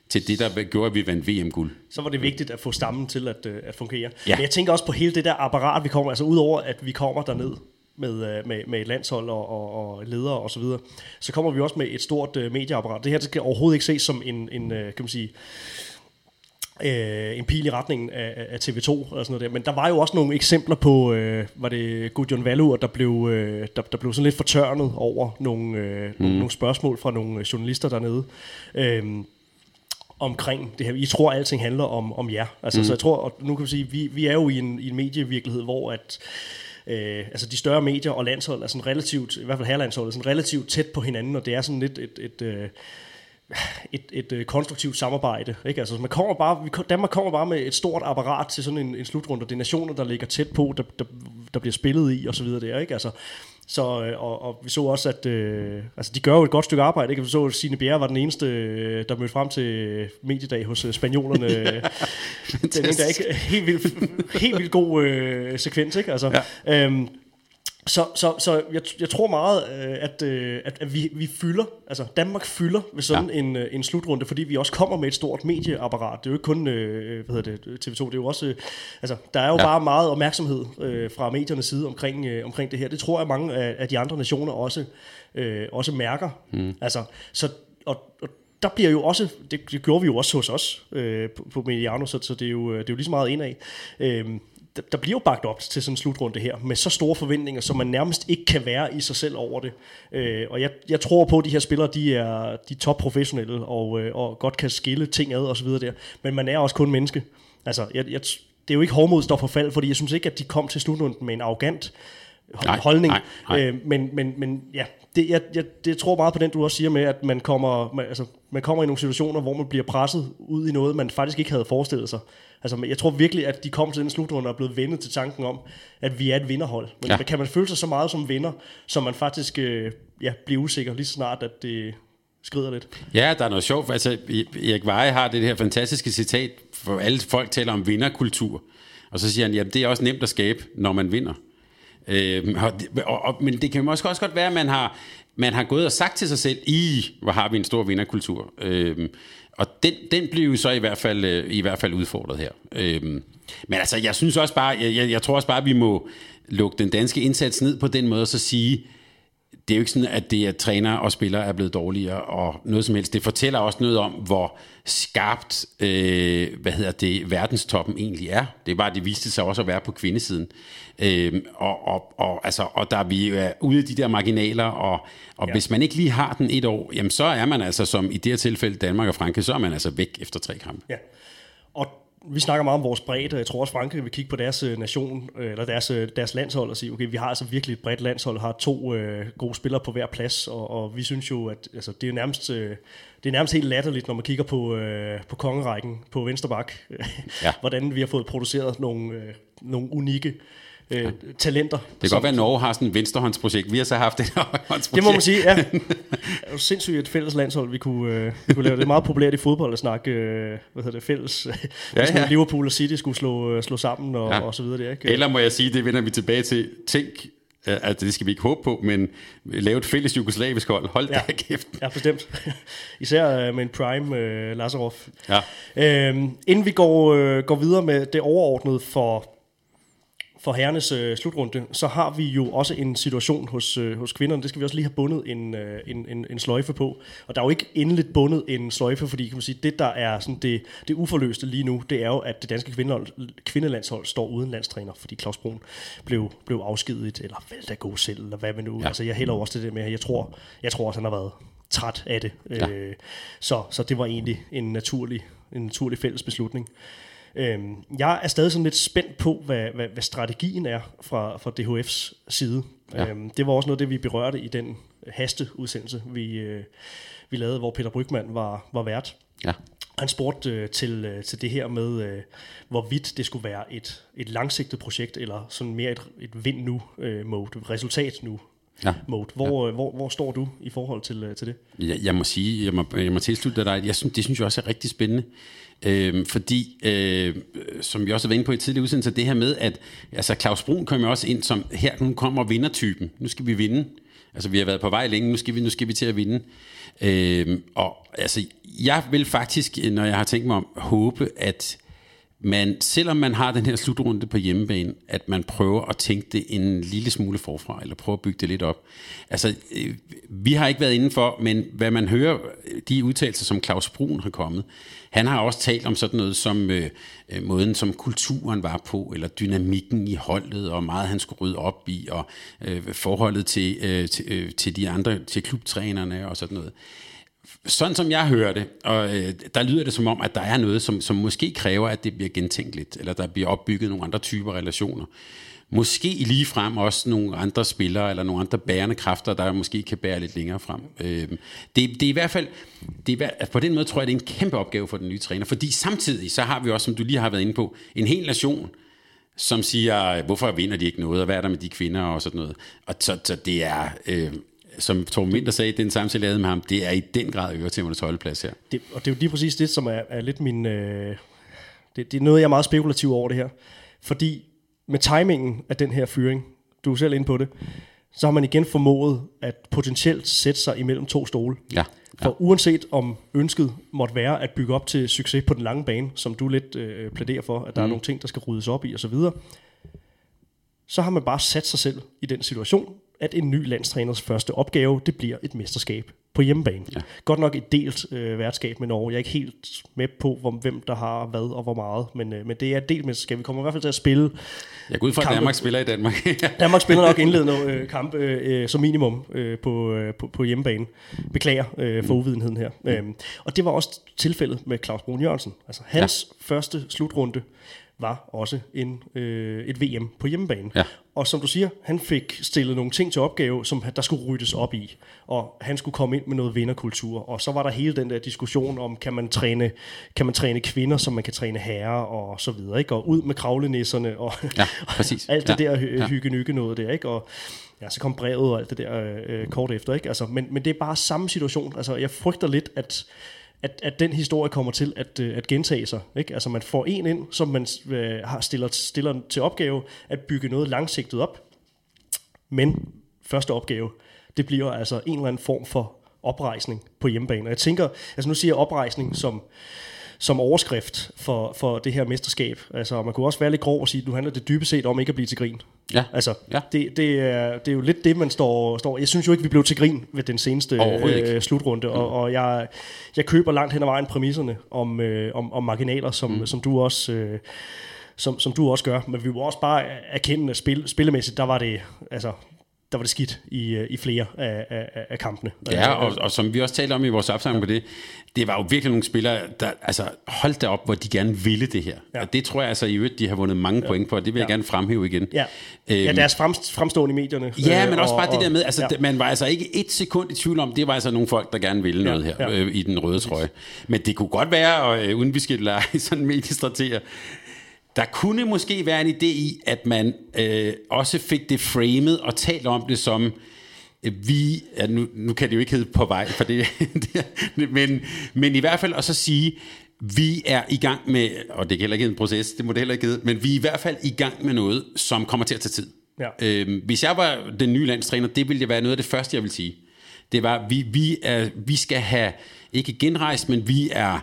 til det, der gjorde, at vi vandt VM-guld. Så var det vigtigt at få stammen til at, øh, at fungere. Ja. Men jeg tænker også på hele det der apparat, vi kommer, altså udover at vi kommer derned med, øh, med, med et landshold og, og, og ledere og så videre, så kommer vi også med et stort øh, medieapparat. Det her det skal overhovedet ikke ses som en, en øh, kan man sige, øh, en pil i retningen af, af TV2 og sådan noget der. Men der var jo også nogle eksempler på, øh, var det Gudjon Valur, der blev, øh, der, der blev sådan lidt fortørnet over nogle, øh, mm. nogle spørgsmål fra nogle journalister dernede. Øh, omkring det her. I tror, at alting handler om, om jer. Altså, mm. Så jeg tror, og nu kan vi sige, vi, vi er jo i en, i en medievirkelighed, hvor at, øh, altså de større medier og landshold er sådan relativt, i hvert fald herrelandsholdet, er sådan relativt tæt på hinanden, og det er sådan lidt et, et, øh, et et, et, et konstruktivt samarbejde. Ikke? Altså, man kommer bare, vi, Danmark kommer bare med et stort apparat til sådan en, en slutrunde, og det er nationer, der ligger tæt på, der, der, der bliver spillet i, og så videre der. Ikke? Altså, så, øh, og, og vi så også, at øh, altså, de gør jo et godt stykke arbejde. Ikke? Vi så, at Signe Bjerre var den eneste, øh, der mødte frem til mediedag hos øh, spanjolerne. den er ikke helt vildt, helt vildt god øh, sekvens. Ikke? Altså, ja. øhm, så, så, så jeg, jeg tror meget, øh, at, øh, at, at vi, vi fylder, altså Danmark fylder ved sådan ja. en, øh, en slutrunde, fordi vi også kommer med et stort medieapparat. Det er jo ikke kun hvad hedder det, TV2, det er jo også, altså der er jo ja. bare meget opmærksomhed øh, fra mediernes side omkring, øh, omkring det her. Det tror jeg mange af, af de andre nationer også, øh, også mærker. Mm. Altså, så, og, og der bliver jo også, det, det gjorde vi jo også hos os øh, på, på Mediano, så, så det, er jo, det er jo lige så meget indad. Øh, der bliver jo bagt op til sådan en slutrunde her, med så store forventninger, som man nærmest ikke kan være i sig selv over det. Øh, og jeg, jeg tror på, at de her spillere, de er, de er top professionelle, og, øh, og godt kan skille ting ad og så videre der. Men man er også kun menneske. Altså, jeg, jeg, det er jo ikke hårdmod, står for fald, fordi jeg synes ikke, at de kom til slutrunden med en arrogant Nej, holdning. nej, nej. Øh, men, men, men ja, det, jeg, jeg, det tror meget på den, du også siger med, at man kommer, man, altså, man kommer i nogle situationer, hvor man bliver presset ud i noget, man faktisk ikke havde forestillet sig. Altså, jeg tror virkelig, at de kom til den slutrunde og er blevet vendet til tanken om, at vi er et vinderhold. Men Ja. kan man føle sig så meget som vinder, så man faktisk øh, ja, bliver usikker lige så snart, at det skrider lidt. Ja, der er noget sjovt. Altså, Erik Veje har det her fantastiske citat, for alle folk taler om vinderkultur. Og så siger han, jamen det er også nemt at skabe, når man vinder. Øh, og, og, og, men det kan måske også godt være, at man har, man har gået og sagt til sig selv, i hvor har vi en stor vinderkultur. Øh, og den, den bliver jo så i hvert fald, øh, i hvert fald udfordret her. Øh, men altså, jeg synes også bare, jeg, jeg, jeg tror også bare, at vi må lukke den danske indsats ned på den måde, og så sige, det er jo ikke sådan, at det er træner og spillere er blevet dårligere og noget som helst. Det fortæller også noget om, hvor skarpt, øh, hvad hedder det, verdenstoppen egentlig er. Det er bare, det viste sig også at være på kvindesiden. Øh, og, og, og, altså, og der vi er ude i de der marginaler, og, og ja. hvis man ikke lige har den et år, jamen så er man altså, som i det her tilfælde Danmark og Frankrig, så er man altså væk efter tre kampe. Ja. Og vi snakker meget om vores bredde, og jeg tror også, Frankrig vil kigge på deres øh, nation, øh, eller deres, øh, deres landshold og sige, okay, vi har altså virkelig et bredt landshold, har to øh, gode spillere på hver plads, og, og vi synes jo, at altså, det er nærmest... Øh, det er nærmest helt latterligt, når man kigger på, øh, på kongerækken på Vensterbak, Ja. hvordan vi har fået produceret nogle, øh, nogle unikke øh, talenter. Det kan godt være, at Norge har sådan et venstrehåndsprojekt. Vi har så haft et højrehåndsprojekt. Det må man sige, ja. Det er jo sindssygt et fælles landshold, vi kunne, øh, vi kunne lave. Det er meget populært i fodbold at snakke øh, hvad hedder det, fælles. Ja, ja. ja. Liverpool og City skulle slå, øh, slå sammen og, Ja. og så videre. Der, ikke? Eller må jeg sige, det vender vi tilbage til. Tænk, altså det skal vi ikke håbe på, men lave et fælles jugoslavisk hold. Hold da Ja. kæft. Ja, bestemt. Især øh, med en prime øh, Lazarov. Ja. Øhm, inden vi går, øh, går videre med det overordnede for, for herrenes øh, slutrunde, så har vi jo også en situation hos, øh, hos kvinderne. Det skal vi også lige have bundet en, øh, en, en, en sløjfe på. Og der er jo ikke endeligt bundet en sløjfe, fordi kan man sige, det, der er sådan det, det uforløste lige nu, det er jo, at det danske kvindehold, kvindelandshold står uden landstræner, fordi Claus Brun blev, blev afskediget, eller valgt at gå selv, eller hvad man nu. Ja. Altså, jeg hælder også til det med, jeg tror, jeg tror også, han har været træt af det. Ja. Øh, så, så det var egentlig en naturlig, en naturlig fælles beslutning. Øhm, jeg er stadig sådan lidt spændt på, hvad, hvad, hvad strategien er fra, fra DHF's side. Ja. Øhm, det var også noget, det vi berørte i den hasteudsendelse, vi, øh, vi lavede, hvor Peter Brygman var, var vært. Ja. Han spurgte øh, til, øh, til det her med, øh, hvorvidt det skulle være et, et langsigtet projekt, eller sådan mere et, et vind nu-mode, resultat nu ja. mode. Hvor, ja. hvor, hvor står du i forhold til, øh, til det? Jeg, jeg må sige, jeg må, jeg må tilslutte dig, jeg synes, det synes jeg også er rigtig spændende. Øh, fordi, øh, som vi også har været inde på i tidligere udsendelse, det her med, at altså Claus Brun kommer også ind som, her nu kommer vindertypen, nu skal vi vinde. Altså vi har været på vej længe, nu skal vi, nu skal vi til at vinde. Øh, og altså, jeg vil faktisk, når jeg har tænkt mig om, håbe, at man, selvom man har den her slutrunde på hjemmebane, at man prøver at tænke det en lille smule forfra, eller prøve at bygge det lidt op. Altså, øh, vi har ikke været indenfor, men hvad man hører, de udtalelser, som Claus Brun har kommet, han har også talt om sådan noget som øh, øh, måden, som kulturen var på, eller dynamikken i holdet, og meget han skulle rydde op i, og øh, forholdet til, øh, til, øh, til de andre, til klubtrænerne og sådan noget sådan som jeg hører det, og øh, der lyder det som om, at der er noget, som, som måske kræver, at det bliver gentænkt lidt, eller der bliver opbygget nogle andre typer relationer. Måske lige frem også nogle andre spillere, eller nogle andre bærende kræfter, der måske kan bære lidt længere frem. Øh, det, det er i hvert fald, det er, altså på den måde tror jeg, det er en kæmpe opgave for den nye træner, fordi samtidig, så har vi også, som du lige har været inde på, en hel nation, som siger, hvorfor vinder de ikke noget, og hvad er der med de kvinder og sådan noget. Og så, så det er, øh, som Torben Winter sagde, den samtale, jeg med ham, det er i den grad øretæmmernes holdeplads her. Det, og det er jo lige præcis det, som er, er lidt min... Øh, det, det er noget, jeg er meget spekulativ over det her. Fordi med timingen af den her fyring, du er selv inde på det, så har man igen formået at potentielt sætte sig imellem to stole. Ja. For uanset om ønsket måtte være at bygge op til succes på den lange bane, som du lidt øh, plæderer for, at der mm. er nogle ting, der skal ryddes op i osv., så har man bare sat sig selv i den situation, at en ny landstræners første opgave, det bliver et mesterskab på hjemmebane. Ja. Godt nok et delt øh, værtskab med Norge. Jeg er ikke helt med på, hvor, hvem der har hvad og hvor meget, men, øh, men det er et delt mesterskab. Vi kommer i hvert fald til at spille Jeg går ud fra, at Danmark spiller i Danmark. Danmark spiller nok indledende øh, kamp øh, som minimum øh, på, øh, på, på hjemmebane. Beklager øh, for mm. uvidenheden her. Mm. Øhm, og det var også tilfældet med Claus Brun Jørgensen. Altså hans ja. første slutrunde var også en, øh, et VM på hjemmebane. Ja. Og som du siger, han fik stillet nogle ting til opgave, som der skulle ryddes op i. Og han skulle komme ind med noget vinderkultur. Og så var der hele den der diskussion om, kan man træne, kan man træne kvinder, som man kan træne herrer og så videre. Ikke? Og ud med kravlenisserne og, ja, præcis. alt det ja. der hy- hygge noget der. Ikke? Og, ja, så kom brevet og alt det der øh, kort efter. Ikke? Altså, men, men det er bare samme situation. Altså, jeg frygter lidt, at at, at den historie kommer til at, øh, at gentage sig. Ikke? Altså man får en ind, som man øh, har stiller, stiller til opgave at bygge noget langsigtet op. Men første opgave, det bliver altså en eller anden form for oprejsning på hjemmebane. Og jeg tænker, altså nu siger jeg oprejsning som, som overskrift for, for det her mesterskab. Altså man kunne også være lidt grov og sige, at nu handler det dybest set om ikke at blive til grin. Ja. Altså, ja. Det, det, er, det er jo lidt det, man står, står... Jeg synes jo ikke, vi blev til grin ved den seneste øh, slutrunde, mm. og, og jeg, jeg køber langt hen ad vejen præmisserne om, øh, om, om marginaler, som, mm. som du også... Øh, som, som du også gør, men vi må også bare erkende, at spil, spillemæssigt, der var det, altså, der var det skidt i, øh, i flere af, af, af kampene. Ja, altså, og, og som vi også talte om i vores opsamling ja. på det, det var jo virkelig nogle spillere, der altså, holdt op, hvor de gerne ville det her. Ja. Og det tror jeg altså i øvrigt, de har vundet mange ja. point på, og det vil ja. jeg gerne fremhæve igen. Ja, øhm, ja deres frem, fremstående i medierne. Ja, men øh, også og, bare det der med, altså, ja. man var altså ikke et sekund i tvivl om, det var altså nogle folk, der gerne ville ja. noget her ja. øh, i den røde trøje. Men det kunne godt være, og øh, uden vi skal lege sådan mediestrateger, der kunne måske være en idé i, at man øh, også fik det framed og talt om det som, øh, vi, ja, nu, nu kan det jo ikke hedde på vej, for det, det men, men i hvert fald også at sige, vi er i gang med, og det kan heller ikke en proces, det må det heller ikke hedde, men vi er i hvert fald i gang med noget, som kommer til at tage tid. Ja. Øhm, hvis jeg var den nye landstræner, det ville være noget af det første, jeg vil sige. Det var, vi, vi, er, vi skal have, ikke genrejst, men vi er Øh,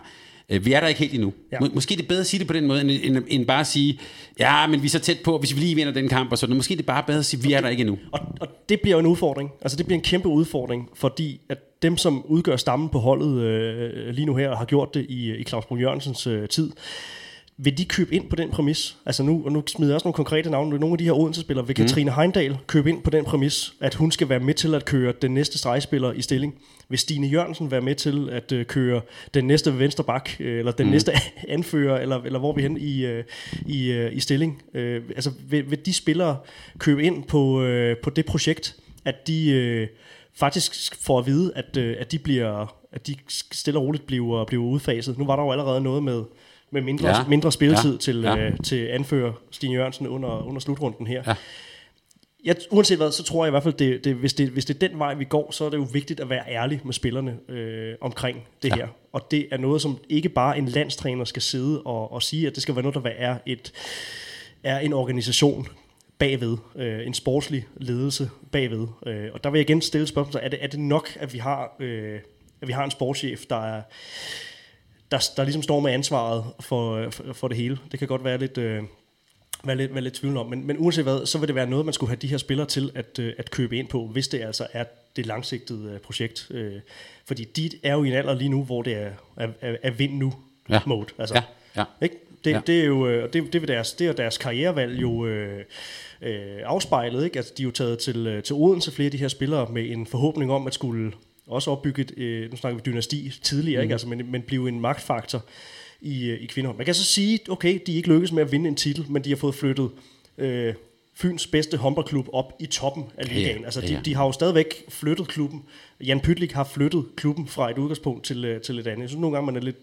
vi er der ikke helt endnu. Ja. Må, måske er det bedre at sige det på den måde, end, end, end bare at sige, ja, men vi er så tæt på, hvis vi lige vinder den kamp, og sådan Måske er det bare bedre at sige, vi er der ikke endnu. Og, og det bliver en udfordring. Altså det bliver en kæmpe udfordring, fordi at dem, som udgør stammen på holdet øh, lige nu her, har gjort det i, i Claus Brun Jørgensens øh, tid, vil de købe ind på den præmis? Altså nu, og nu smider jeg også nogle konkrete navne. Nogle af de her Odense-spillere. Vil mm. Katrine Heindal købe ind på den præmis, at hun skal være med til at køre den næste stregspiller i stilling? Vil Stine Jørgensen være med til at uh, køre den næste venstre bak, øh, eller den mm. næste anfører, eller, eller hvor vi hen i, uh, i, uh, i stilling? Uh, altså vil, vil de spillere købe ind på, uh, på det projekt, at de uh, faktisk får at vide, at, uh, at de bliver at de stille og roligt bliver, bliver udfaset. Nu var der jo allerede noget med med mindre, ja. mindre spilletid ja. Til, ja. Øh, til anfører Stine Jørgensen under, under slutrunden her. Ja. Jeg, uanset hvad, så tror jeg i hvert fald, det, det, hvis, det, hvis det er den vej, vi går, så er det jo vigtigt at være ærlig med spillerne øh, omkring det ja. her. Og det er noget, som ikke bare en landstræner skal sidde og, og sige, at det skal være noget, der er, et, er en organisation bagved, øh, en sportslig ledelse bagved. Øh, og der vil jeg igen stille spørgsmål, er det, er det nok, at vi har, øh, at vi har en sportschef, der er der, der ligesom står med ansvaret for, for, for det hele. Det kan godt være lidt, øh, være lidt, være lidt tvivl om, men, men uanset hvad, så vil det være noget, man skulle have de her spillere til at, øh, at købe ind på, hvis det altså er det langsigtede øh, projekt. Øh, fordi de er jo i en alder lige nu, hvor det er, er, er, vind nu ja. mode. Altså, ja. Ja. Ikke? Det, ja. det er jo det, det, er deres, det er deres karrierevalg jo øh, øh, afspejlet. Ikke? Altså, de er jo taget til, til Odense flere af de her spillere med en forhåbning om at skulle også opbygge et, øh, nu snakker vi dynasti tidligere, mm. ikke? Altså, men, men blive en magtfaktor i, øh, i kvinderhold. Man kan så sige, okay, de er ikke lykkedes med at vinde en titel, men de har fået flyttet øh, Fyns bedste håndboldklub op i toppen af ligaen. Ja, altså, de, ja. de har jo stadigvæk flyttet klubben. Jan Pytlik har flyttet klubben fra et udgangspunkt til, øh, til et andet. Jeg synes nogle gange, man er lidt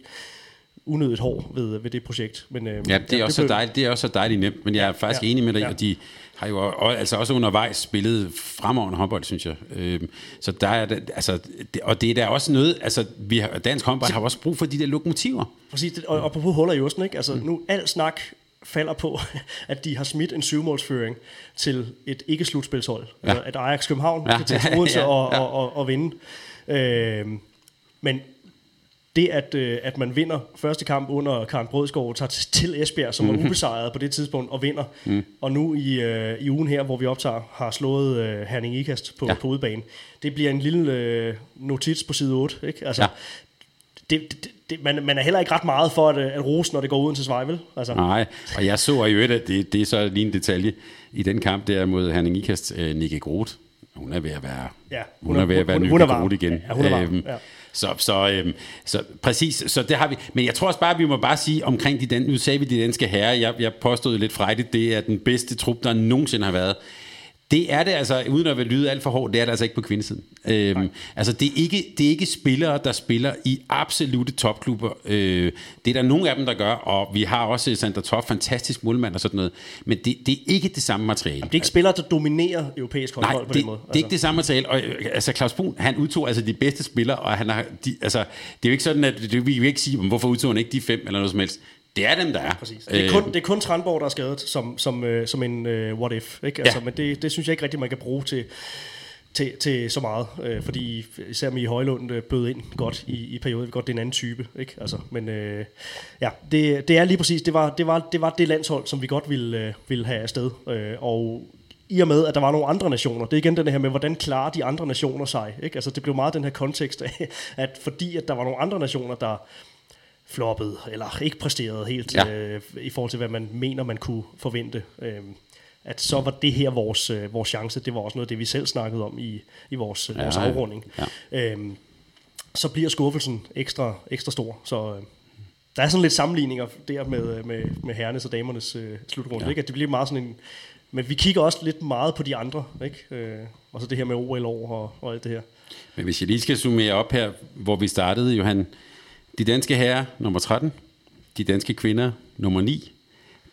unødigt hård ved, ved det projekt. Men, øh, ja, det er, ja, også det, dejligt, det er også så dejligt nemt, men jeg er faktisk ja, enig med dig, ja. at de har jo og, altså også undervejs spillet fremragende håndbold, synes jeg. Øh, så der er, altså, det, og det er der også noget, altså vi har, dansk håndbold har også brug for de der lokomotiver. Præcis, og, og på huller i osten, ikke? Altså mm. nu al snak falder på, at de har smidt en syvmålsføring til et ikke-slutspilshold. Ja. Altså, at Ajax København ja. kan tage Odense ja, ja, ja. Og, og, og, og vinde. Øh, men det, at, øh, at man vinder første kamp under Karen Brødskov, tager til Esbjerg, som var ubesejret på det tidspunkt, og vinder. Mm. Og nu i, øh, i ugen her, hvor vi optager, har slået øh, Herning Ikast på, ja. på udebane. Det bliver en lille øh, notits på side 8. Ikke? Altså, ja. det, det, det, man, man er heller ikke ret meget for at, øh, at rose, når det går uden til Svejvel. Altså. Nej, og jeg så jo, at det, det er så lige en detalje i den kamp der mod Herning Ikast, øh, Nicky Groth. Hun er ved at være, ja, hun, hun er, er ved at være hun, hun, hun er igen. Ja, hun er varm. Øhm, ja. Så, så, øhm, så præcis, så det har vi. Men jeg tror også bare, at vi må bare sige omkring de, den, nu sagde vi de danske herrer, jeg, jeg påstod lidt frejdigt, det er den bedste trup, der nogensinde har været. Det er det altså, uden at lyde alt for hårdt, det er det altså ikke på kvindesiden. Øhm, altså, det er, ikke, det er ikke spillere, der spiller i absolute topklubber. Øh, det er der nogle af dem, der gør, og vi har også Sander Toff, fantastisk målmand og sådan noget. Men det, det er ikke det samme materiale. Det er ikke spillere, der dominerer europæisk håndbold Nej, på det, den måde. Altså. det er ikke det samme materiale. Og, altså, Claus Brun, han udtog altså de bedste spillere, og han har, de, altså, det er jo ikke sådan, at det, vi vil ikke sige, hvorfor udtog han ikke de fem eller noget som helst. Det er dem, der er. Præcis. Det er kun, det er kun Tranborg, der er skadet som, som, uh, som en uh, what if. Ikke? Altså, ja. Men det, det synes jeg ikke rigtigt, man kan bruge til, til, til så meget. Uh, fordi især med i Højlund uh, bød ind godt i, i perioden. Godt, det er en anden type. Ikke? Altså, men uh, ja, det, det er lige præcis. Det var det, var, det, var det landshold, som vi godt ville, uh, ville have afsted. Uh, og i og med, at der var nogle andre nationer. Det er igen den her med, hvordan klarer de andre nationer sig. Ikke? Altså, det blev meget den her kontekst af, at fordi at der var nogle andre nationer, der floppet, eller ikke præsteret helt ja. øh, i forhold til, hvad man mener, man kunne forvente. Øh, at så var det her vores, øh, vores chance. Det var også noget af det, vi selv snakkede om i, i vores, ja, vores afrunding. Ja. Øh, så bliver skuffelsen ekstra, ekstra stor. Så øh, der er sådan lidt sammenligninger der med, med, med herrenes og damernes øh, slutrunde. Ja. Ikke? At det bliver meget sådan en... Men vi kigger også lidt meget på de andre. Ikke? Øh, og så det her med OL år og, og alt det her. Men hvis jeg lige skal summere op her, hvor vi startede, Johan, de danske herrer, nummer 13. De danske kvinder, nummer 9.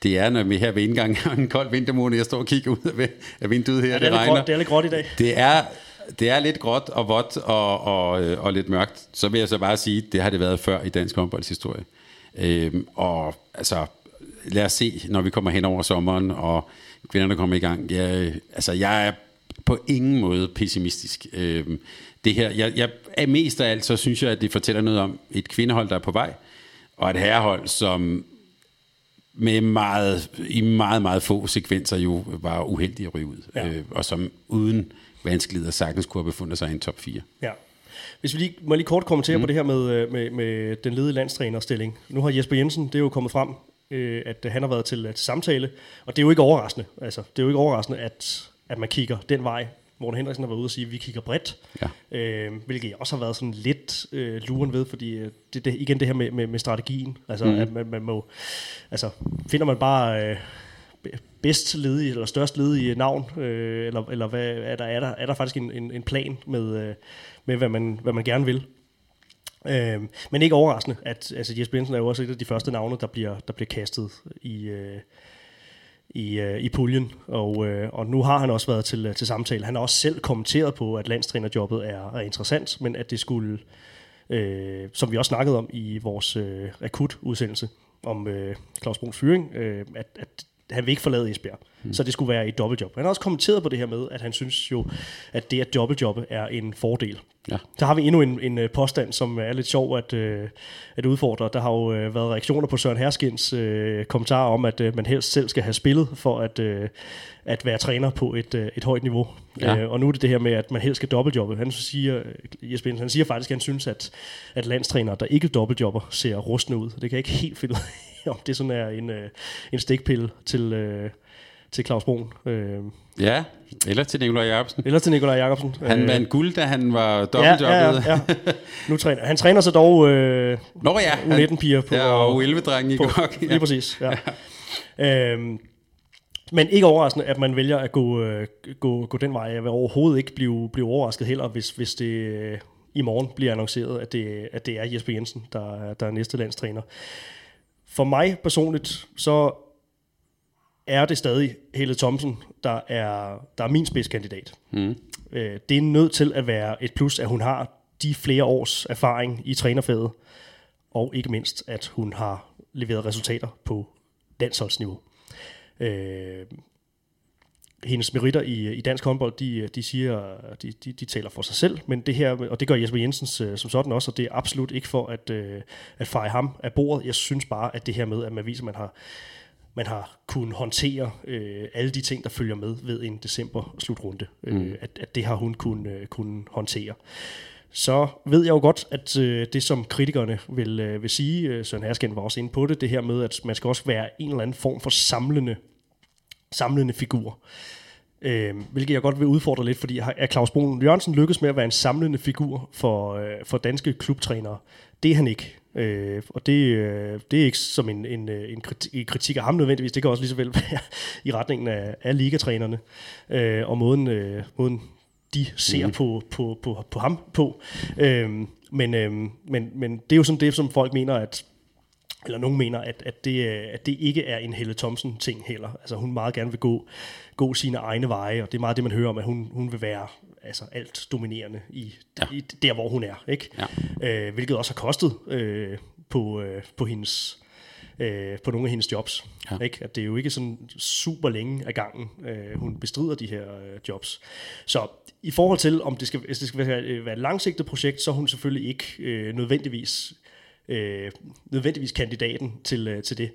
Det er, når vi her ved indgangen har en kold vintermåned, jeg står og kigger ud af vinduet her, ja, det, det regner. Gråt, det er lidt gråt i dag. Det er, det er lidt gråt og vådt og, og, og lidt mørkt. Så vil jeg så bare sige, det har det været før i dansk håndboldshistorie. Øhm, og altså, lad os se, når vi kommer hen over sommeren, og kvinderne kommer i gang. Jeg, altså, jeg er på ingen måde pessimistisk. Øhm, det her, jeg, jeg er mest af alt, så synes jeg, at det fortæller noget om et kvindehold, der er på vej, og et herrehold, som med meget, i meget, meget få sekvenser jo var uheldige at ryge ud, ja. øh, og som uden vanskeligheder sagtens kunne have befundet sig i en top 4. Ja. Hvis vi lige, må lige kort kommentere mm. på det her med, øh, med, med den ledige landstrænerstilling. Nu har Jesper Jensen, det er jo kommet frem, øh, at han har været til, til samtale, og det er jo ikke overraskende. Altså, det er jo ikke overraskende, at, at man kigger den vej Morten Henriksen har været ude og sige, at vi kigger bredt, ja. øh, hvilket også har været sådan lidt øh, luren ved, fordi øh, det, det, igen det her med, med, med strategien, altså mm. at man, man må, altså finder man bare øh, bedst ledige, eller størst ledige navn, øh, eller, eller hvad, er, der, er, der, er der faktisk en, en, en plan med, øh, med hvad, man, hvad man gerne vil. Øh, men ikke overraskende, at altså Jesper Jensen er jo også et af de første navne, der bliver, der bliver kastet i, øh, i, øh, i puljen, og, øh, og nu har han også været til, øh, til samtale. Han har også selv kommenteret på, at landstrænerjobbet er, er interessant, men at det skulle, øh, som vi også snakkede om i vores øh, akut-udsendelse om øh, Claus Bruns fyring, øh, at, at han vil ikke forlade Esbjerg. Mm. Så det skulle være et dobbeltjob. Han har også kommenteret på det her med, at han synes jo, at det at dobbeltjobbe er en fordel. Ja. Så har vi endnu en, en øh, påstand, som er lidt sjov at, øh, at udfordre. Der har jo øh, været reaktioner på Søren Herskins øh, kommentarer om, at øh, man helst selv skal have spillet for at, øh, at være træner på et, øh, et højt niveau. Ja. Øh, og nu er det det her med, at man helst skal dobbeltjobbe. Han siger, Jesper Jensen, han siger faktisk, at han synes, at, at landstrænere, der ikke dobbeltjobber, ser rustne ud. Det kan jeg ikke helt finde ud af, om det sådan er en, øh, en stikpille til... Øh, til Claus Brun. Øh, ja, eller til Nikolaj Jacobsen. Eller til Nikolaj Jacobsen. Han vandt guld, da han var dobbeltjobbet. Ja, ja, ja. Nu træner, han træner så dog øh, Nå, ja, U19-piger på... Ja, og U11-drengen i går. Ja. Lige præcis, ja. ja. Øhm, men ikke overraskende, at man vælger at gå, øh, gå, gå den vej. Jeg vil overhovedet ikke blive, blive overrasket heller, hvis, hvis det øh, i morgen bliver annonceret, at det, at det er Jesper Jensen, der, der er næste landstræner. For mig personligt, så er det stadig Helle Thomsen, der er, der er min spidskandidat. Mm. Øh, det er nødt til at være et plus, at hun har de flere års erfaring i trænerfaget, og ikke mindst, at hun har leveret resultater på landsholdsniveau. Øh, hendes meritter i, i dansk håndbold, de, de siger, de, de, de taler for sig selv, men det her, og det gør Jesper Jensens øh, som sådan også, og det er absolut ikke for at, øh, at feje ham af bordet. Jeg synes bare, at det her med, at man viser, at man har man har kunnet håndtere øh, alle de ting, der følger med ved en december-slutrunde. Øh, mm. At, at det har hun kunnet, øh, kunnet håndtere. Så ved jeg jo godt, at øh, det som kritikerne vil, øh, vil sige, øh, Søren Hersken var også inde på det, det her med, at man skal også være en eller anden form for samlende, samlende figur. Øh, hvilket jeg godt vil udfordre lidt, fordi er Claus Brun Jørgensen lykkes med at være en samlende figur for, øh, for danske klubtrænere? Det er han ikke. Øh, og det, øh, det er ikke som en, en, øh, en, kritik, kritik af ham nødvendigvis, det kan også lige så vel være i retningen af, af ligatrænerne, øh, og måden, øh, måden de ser mm. på, på, på, på ham på. Øh, men, øh, men, men det er jo sådan det, som folk mener, at eller nogen mener, at, at, det, at det ikke er en Helle Thomsen ting heller. Altså hun meget gerne vil gå, gå sine egne veje, og det er meget det, man hører om, at hun, hun vil være altså alt dominerende i, ja. i der, hvor hun er. Ikke? Ja. Øh, hvilket også har kostet øh, på, øh, på hendes øh, på nogle af hendes jobs. Ja. Ikke? At det er jo ikke sådan super længe af gangen, øh, hun bestrider de her øh, jobs. Så i forhold til, om det skal, det skal være, øh, være et langsigtet projekt, så er hun selvfølgelig ikke øh, nødvendigvis øh, nødvendigvis kandidaten til, øh, til det.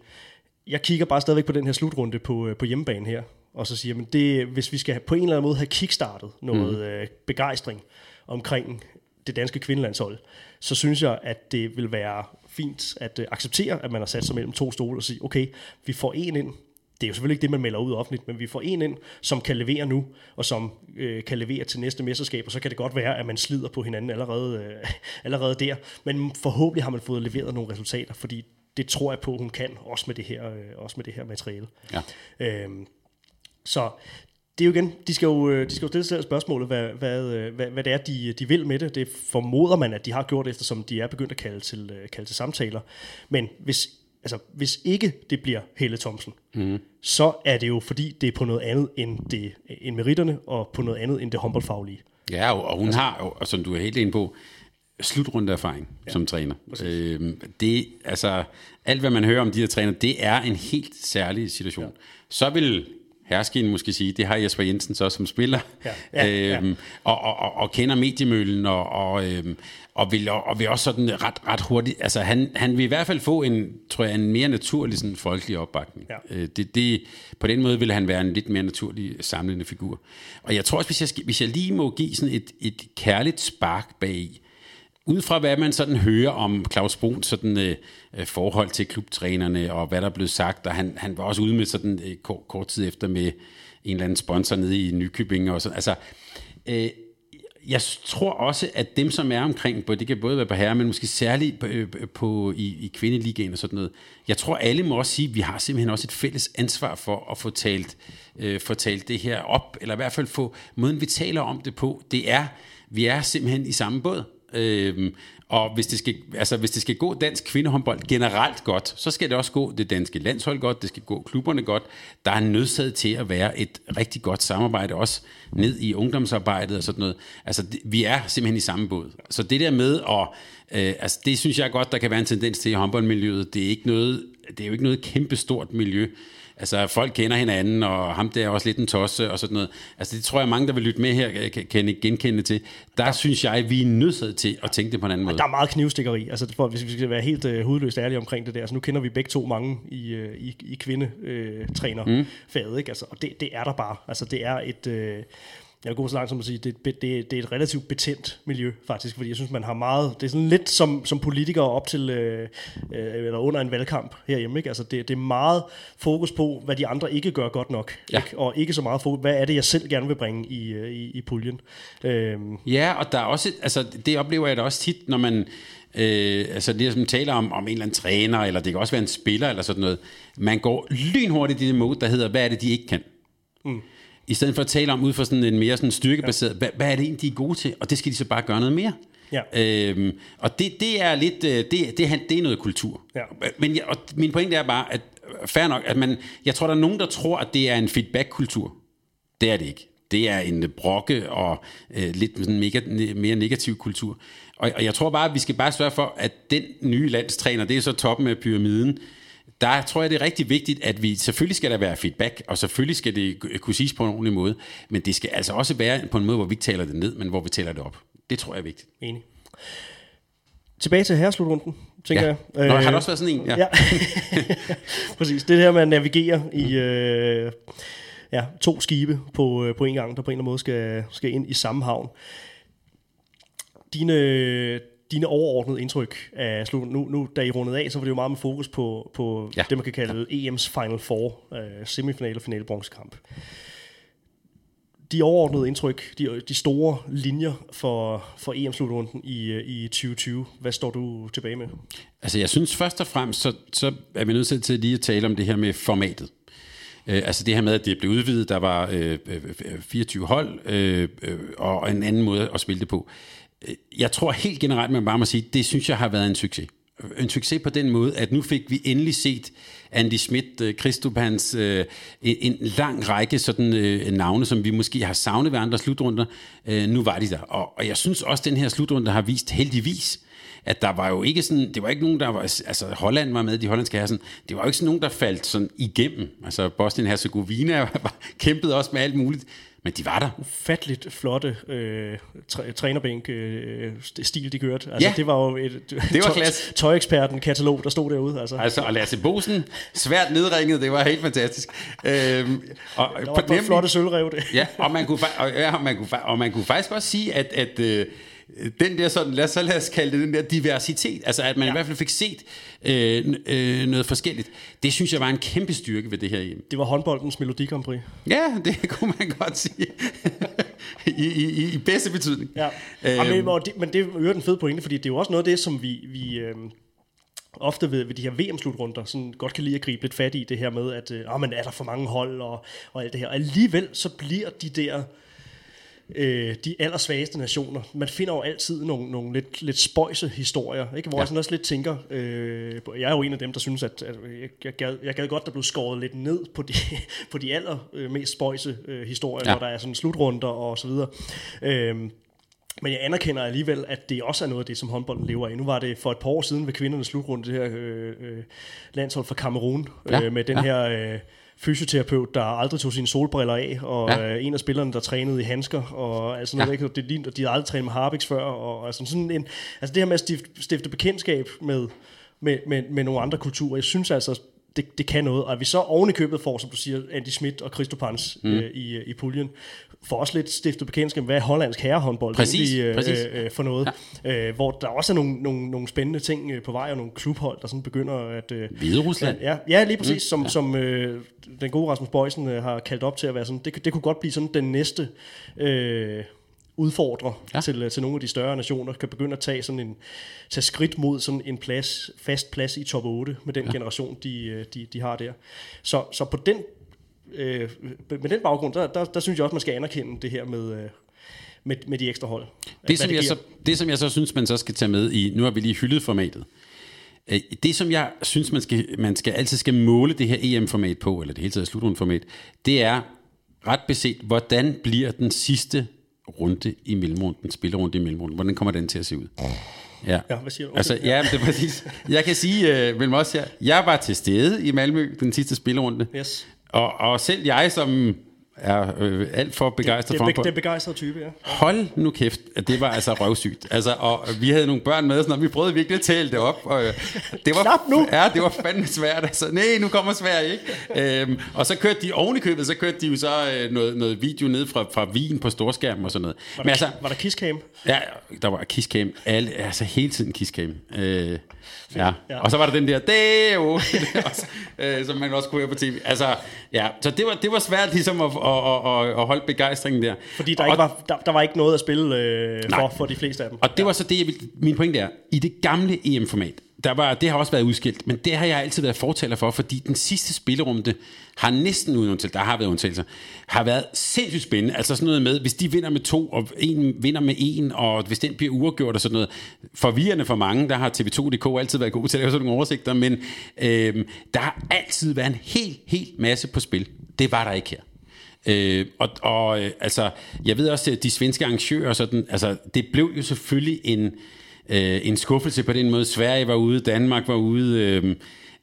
Jeg kigger bare stadigvæk på den her slutrunde på, øh, på hjemmebane her, og så siger, men det, hvis vi skal på en eller anden måde have kickstartet noget mm. øh, begejstring omkring det danske kvindelandshold, så synes jeg, at det vil være fint at øh, acceptere, at man har sat sig mellem to stole og sige, okay, vi får en ind, det er jo selvfølgelig ikke det, man melder ud offentligt, men vi får en ind, som kan levere nu, og som øh, kan levere til næste mesterskab, og så kan det godt være, at man slider på hinanden allerede, øh, allerede der. Men forhåbentlig har man fået leveret nogle resultater, fordi det tror jeg på, hun kan, også med det her, øh, også med det her materiale. Ja. Øhm, så det er jo igen, de skal jo, øh, de skal jo stille sig spørgsmålet, hvad, hvad, øh, hvad, hvad det er, de, de vil med det. Det formoder man, at de har gjort, eftersom de er begyndt at kalde til, øh, kalde til samtaler. Men hvis, altså, hvis ikke det bliver Helle Thomsen, mm. så er det jo fordi, det er på noget andet end, det, end meritterne, og på noget andet end det håndboldfaglige. Ja, og hun altså, har jo, som du er helt inde på, slutrundeerfaring ja, som træner. Øhm, det, altså, alt hvad man hører om de her træner, det er en helt særlig situation. Ja. Så vil Herskin måske sige, det har Jesper Jensen så som spiller, ja, ja, øhm, ja. Og, og, og, og kender mediemøllen, og, og, øhm, og, vil, og vil også sådan ret, ret hurtigt, altså han, han vil i hvert fald få en, tror jeg, en mere naturlig sådan folkelig opbakning. Ja. Øh, det, det, på den måde vil han være en lidt mere naturlig samlende figur. Og jeg tror også, hvis jeg, hvis jeg lige må give sådan et, et kærligt spark bag ud fra hvad man sådan hører om Claus Brun sådan, øh, øh, forhold til klubtrænerne, og hvad der blev sagt, og han, han var også ude med sådan øh, kort, kort tid efter med en eller anden sponsor nede i Nykøbing, og sådan, altså, øh, jeg tror også, at dem, som er omkring, det kan både være på herre, men måske særligt på, på, i, i kvindeligaen og sådan noget, jeg tror alle må også sige, at vi har simpelthen også et fælles ansvar for at få talt, øh, få talt det her op, eller i hvert fald få måden, vi taler om det på, det er, vi er simpelthen i samme båd. Øhm, og hvis det, skal, altså, hvis det skal gå dansk kvindehåndbold generelt godt, så skal det også gå det danske landshold godt, det skal gå klubberne godt. Der er nødsaget til at være et rigtig godt samarbejde, også ned i ungdomsarbejdet og sådan noget. Altså, det, vi er simpelthen i samme båd. Så det der med at Øh, altså det synes jeg godt, der kan være en tendens til i håndboldmiljøet. Det er, ikke noget, det er jo ikke noget kæmpestort miljø. Altså folk kender hinanden, og ham der er også lidt en tosse og sådan noget. Altså det tror jeg mange, der vil lytte med her, kan, genkende til. Der ja. synes jeg, vi er nødt til at tænke det på en anden måde. Der er meget knivstikkeri, altså for, hvis vi skal være helt uh, hudløst ærlige omkring det der. Altså nu kender vi begge to mange i, uh, i, i kvindetrænerfaget, mm. ikke? Altså, og det, det er der bare. Altså det er et... Uh, jeg vil gå så langt som at sige, det, det, det er et relativt betændt miljø, faktisk, fordi jeg synes, man har meget, det er sådan lidt som, som politiker op til, øh, øh, eller under en valgkamp herhjemme, ikke? Altså det, det er meget fokus på, hvad de andre ikke gør godt nok, ja. ikke? og ikke så meget fokus, hvad er det, jeg selv gerne vil bringe i, øh, i, i puljen. Øhm. Ja, og der er også, altså det oplever jeg da også tit, når man, Øh, altså det, som taler om, om en eller anden træner, eller det kan også være en spiller, eller sådan noget. Man går lynhurtigt i det mode, der hedder, hvad er det, de ikke kan? Mm i stedet for at tale om ud fra sådan en mere sådan styrkebaseret, ja. hvad, hvad er det egentlig, de er gode til? Og det skal de så bare gøre noget mere. Ja. Øhm, og det, det er lidt, øh, det, det, det er noget kultur. Ja. Men jeg, og min pointe er bare, at fair nok, at man, jeg tror, der er nogen, der tror, at det er en feedback-kultur. Det er det ikke. Det er en brokke og øh, lidt sådan mega, mere negativ kultur. Og, og jeg tror bare, at vi skal bare sørge for, at den nye landstræner, det er så toppen af pyramiden, der tror jeg, det er rigtig vigtigt, at vi, selvfølgelig skal der være feedback, og selvfølgelig skal det kunne siges på en ordentlig måde, men det skal altså også være på en måde, hvor vi ikke taler det ned, men hvor vi taler det op. Det tror jeg er vigtigt. Enig. Tilbage til herreslutrunden, tænker ja. jeg. Nå, har der også været sådan en? Ja. ja. Præcis. Det her med at navigere i øh, ja, to skibe på, øh, på en gang, der på en eller anden måde skal, skal ind i samme havn. Dine, dine overordnede indtryk af slut. Nu, nu, da I rundede af, så var det jo meget med fokus på, på ja. det, man kan kalde ja. EM's Final Four, uh, semifinal og finale bronzekamp. De overordnede indtryk, de, de store linjer for, for EM-slutrunden i, øh, i 2020, hvad står du tilbage med? Altså jeg synes først og fremmest, så, så er vi nødt til lige at tale om det her med formatet. Øh, altså det her med, at det blev udvidet, der var øh, 24 hold, øh, øh, og en anden måde at spille det på. Øh, jeg tror helt generelt, man bare må sige, det synes jeg har været en succes. En succes på den måde, at nu fik vi endelig set Andy Schmidt, øh, øh, en lang række sådan øh, navne, som vi måske har savnet ved andre slutrunder. Øh, nu var de der. Og jeg synes også, at den her slutrunde har vist heldigvis, at der var jo ikke sådan, det var ikke nogen, der var, altså Holland var med, de hollandske herrer, det var jo ikke sådan nogen, der faldt sådan igennem. Altså Bosnien-Herzegovina kæmpede også med alt muligt. Men de var der. Ufatteligt flotte øh, træ, trænerbænk øh, stil, de kørte. Altså, ja, det var jo et det var klasse. tøjeksperten katalog, der stod derude. Altså, altså og Lasse Bosen, svært nedringet, det var helt fantastisk. Øhm, og, der var på, flotte sølvrev det. ja, og man, kunne, og, ja, og, man kunne, og man kunne faktisk også sige, at, at øh, den der sådan, lad os, så lad os kalde det den der diversitet, altså at man ja. i hvert fald fik set øh, øh, noget forskelligt, det synes jeg var en kæmpe styrke ved det her hjem. Det var håndboldens Melodi Grand Prix. Ja, det kunne man godt sige. I, i, I bedste betydning. Ja. Øhm. men, det, men det er jo den fede pointe, fordi det er jo også noget af det, som vi, vi øh, ofte ved, ved de her VM-slutrunder sådan godt kan lide at gribe lidt fat i det her med, at øh, men er der for mange hold og, og alt det her. Og alligevel så bliver de der øh, de allersvageste nationer. Man finder jo altid nogle, nogle lidt, lidt spøjse historier, ikke? hvor ja. jeg sådan også lidt tænker, øh, jeg er jo en af dem, der synes, at, at jeg, gad, jeg gad godt, der blev skåret lidt ned på de, på de aller mest spøjse øh, historier, ja. når der er sådan slutrunder og så videre. Øh, men jeg anerkender alligevel, at det også er noget af det, som håndbolden lever af. Nu var det for et par år siden ved kvindernes slutrunde, det her øh, øh, landshold fra Cameroon, ja. øh, med den ja. her... Øh, fysioterapeut, der aldrig tog sine solbriller af, og ja. øh, en af spillerne, der trænede i handsker, og altså noget, ja. ikke, det, de, de havde aldrig trænet med Harpix før, og altså sådan en, altså det her med at stifte, stifte bekendtskab med, med, med, med nogle andre kulturer, jeg synes altså, det, det kan noget. Og at vi så oven i købet får, som du siger, Andy Schmidt og Christopans mm. øh, i, i puljen, får også lidt stiftet bekendtskab med, hvad hollandsk herrehåndbold præcis, egentlig, øh, præcis. Øh, for noget. Ja. Øh, hvor der også er nogle, nogle, nogle spændende ting øh, på vej, og nogle klubhold, der sådan begynder at... Øh, Hvide Rusland. Ja, ja, lige præcis, mm. som, ja. som øh, den gode Rasmus Bøjsen øh, har kaldt op til at være sådan, det, det kunne godt blive sådan den næste... Øh, udfordrer ja. til, øh, til nogle af de større nationer, kan begynde at tage sådan en tage skridt mod sådan en plads, fast plads i top 8 med den ja. generation, de, øh, de, de har der. Så, så på den, øh, med den baggrund, der, der, der synes jeg også, man skal anerkende det her med, øh, med, med de ekstra hold. Det som, det, jeg så, det, som jeg så synes, man så skal tage med i, nu har vi lige hyldet formatet, det, som jeg synes, man, skal, man skal altid skal måle det her EM-format på, eller det hele taget slutrundeformat, det er ret beset, hvordan bliver den sidste runde i mellemrunden, spillerunde i mellemrunden, hvordan kommer den til at se ud? Ja. ja, hvad siger du? Okay. Altså, ja, det er præcis. Jeg kan sige, øh, mellem os her, jeg var til stede i Malmø, den sidste spillerunde. Yes. Og, og selv jeg, som er øh, alt for begejstret det, for det, det er begejstret type, ja. Hold nu kæft, det var altså røvsygt. Altså, og vi havde nogle børn med, og vi prøvede virkelig at tale det op. Og, øh, det var, Knap nu! Ja, det var fandme svært. Altså, nej, nu kommer Sverige, ikke? Øhm, og så kørte de oven i købet, så kørte de jo så øh, noget, noget video ned fra, fra Wien på storskærmen og sådan noget. Var der, Men altså, var der kisscam? Ja, der var kisscam. Alle, altså hele tiden kisscam. Øh, Ja. ja. Og så var der den der, Deo, øh, som man også kunne høre på tv. Altså, ja, så det var, det var svært ligesom at, at, at, at holde begejstringen der. Fordi der, og, ikke var, der, der var ikke noget at spille øh, for, for de fleste af dem. Og det ja. var så det, jeg ville, min pointe er, i det gamle EM-format, der var, det har også været udskilt, men det har jeg altid været fortaler for, fordi den sidste spillerunde har næsten uden undtagelse, der har været undtagelser, har været sindssygt spændende. Altså sådan noget med, hvis de vinder med to, og en vinder med en, og hvis den bliver uafgjort og sådan noget. Forvirrende for mange, der har TV2.dk altid været god til at lave sådan nogle oversigter, men øhm, der har altid været en helt, helt masse på spil. Det var der ikke her. Øh, og og øh, altså, jeg ved også, at de svenske arrangører, sådan, altså, det blev jo selvfølgelig en, øh, en skuffelse på den måde. Sverige var ude, Danmark var ude. Øh,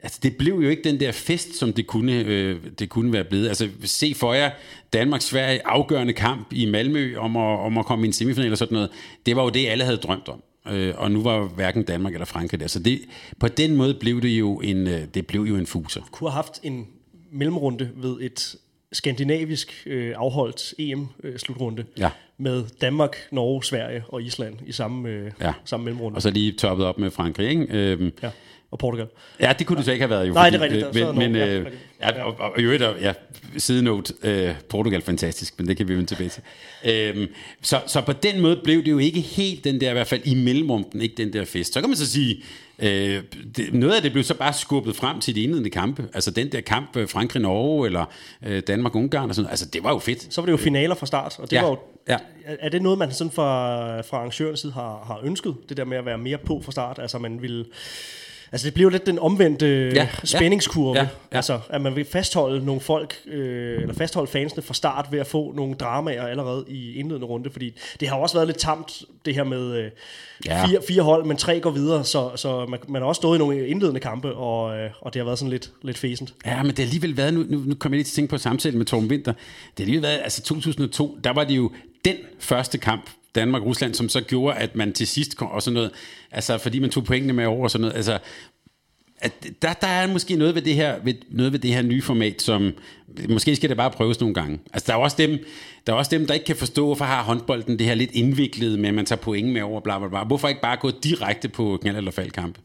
altså, det blev jo ikke den der fest, som det kunne, øh, det kunne være blevet. Altså, se for jer Danmark-Sverige afgørende kamp i Malmø om at, om at komme i en semifinal og sådan noget. Det var jo det, alle havde drømt om. Øh, og nu var hverken Danmark eller Frankrig der. Så det, på den måde blev det jo en, øh, det blev jo en fuser. Kunne have haft en mellemrunde ved et skandinavisk øh, afholdt EM-slutrunde ja. med Danmark, Norge, Sverige og Island i samme, øh, ja. samme mellemrunde. Og så lige toppet op med Frankrig, ikke? Øhm, ja. Og Portugal. Ja, det kunne du så ikke have været jo. Nej, fordi, det er rigtigt. Men, men øh, ja, og, og, og ja, sidenote, øh, Portugal fantastisk, men det kan vi vende tilbage til. Øhm, så, så på den måde blev det jo ikke helt den der, i hvert fald i mellemrunden, ikke den der fest. Så kan man så sige, Øh, det, noget af det blev så bare skubbet frem til de indledende kampe. Altså den der kamp øh, Frankrig-Norge, eller øh, Danmark-Ungarn og sådan Altså det var jo fedt. Så var det jo finaler fra start, og det ja, var jo, ja. er det noget, man sådan fra, fra arrangørens side har, har ønsket, det der med at være mere på fra start? Altså man ville Altså det bliver jo lidt den omvendte ja, spændingskurve. Ja, ja. Altså at man vil fastholde nogle folk, øh, eller fastholde fansene fra start ved at få nogle dramaer allerede i indledende runde, fordi det har også været lidt tamt, det her med øh, ja. fire, fire hold, men tre går videre, så, så man, man har også stået i nogle indledende kampe, og, øh, og det har været sådan lidt, lidt fæsent. Ja, men det har alligevel været, nu, nu, nu kommer jeg lige til at tænke på samtalen med Torben Winter, det har alligevel været, altså 2002, der var det jo den første kamp, Danmark-Rusland, som så gjorde, at man til sidst kom, og sådan noget, altså fordi man tog pointene med over og sådan noget, altså at der, der er måske noget ved, det her, ved, noget ved det her nye format, som måske skal det bare prøves nogle gange. Altså der er også dem, der er også dem, der ikke kan forstå, hvorfor har håndbolden det her lidt indviklet med, at man tager point med over, bla bla bla. Hvorfor ikke bare gå direkte på knald- eller faldkamp?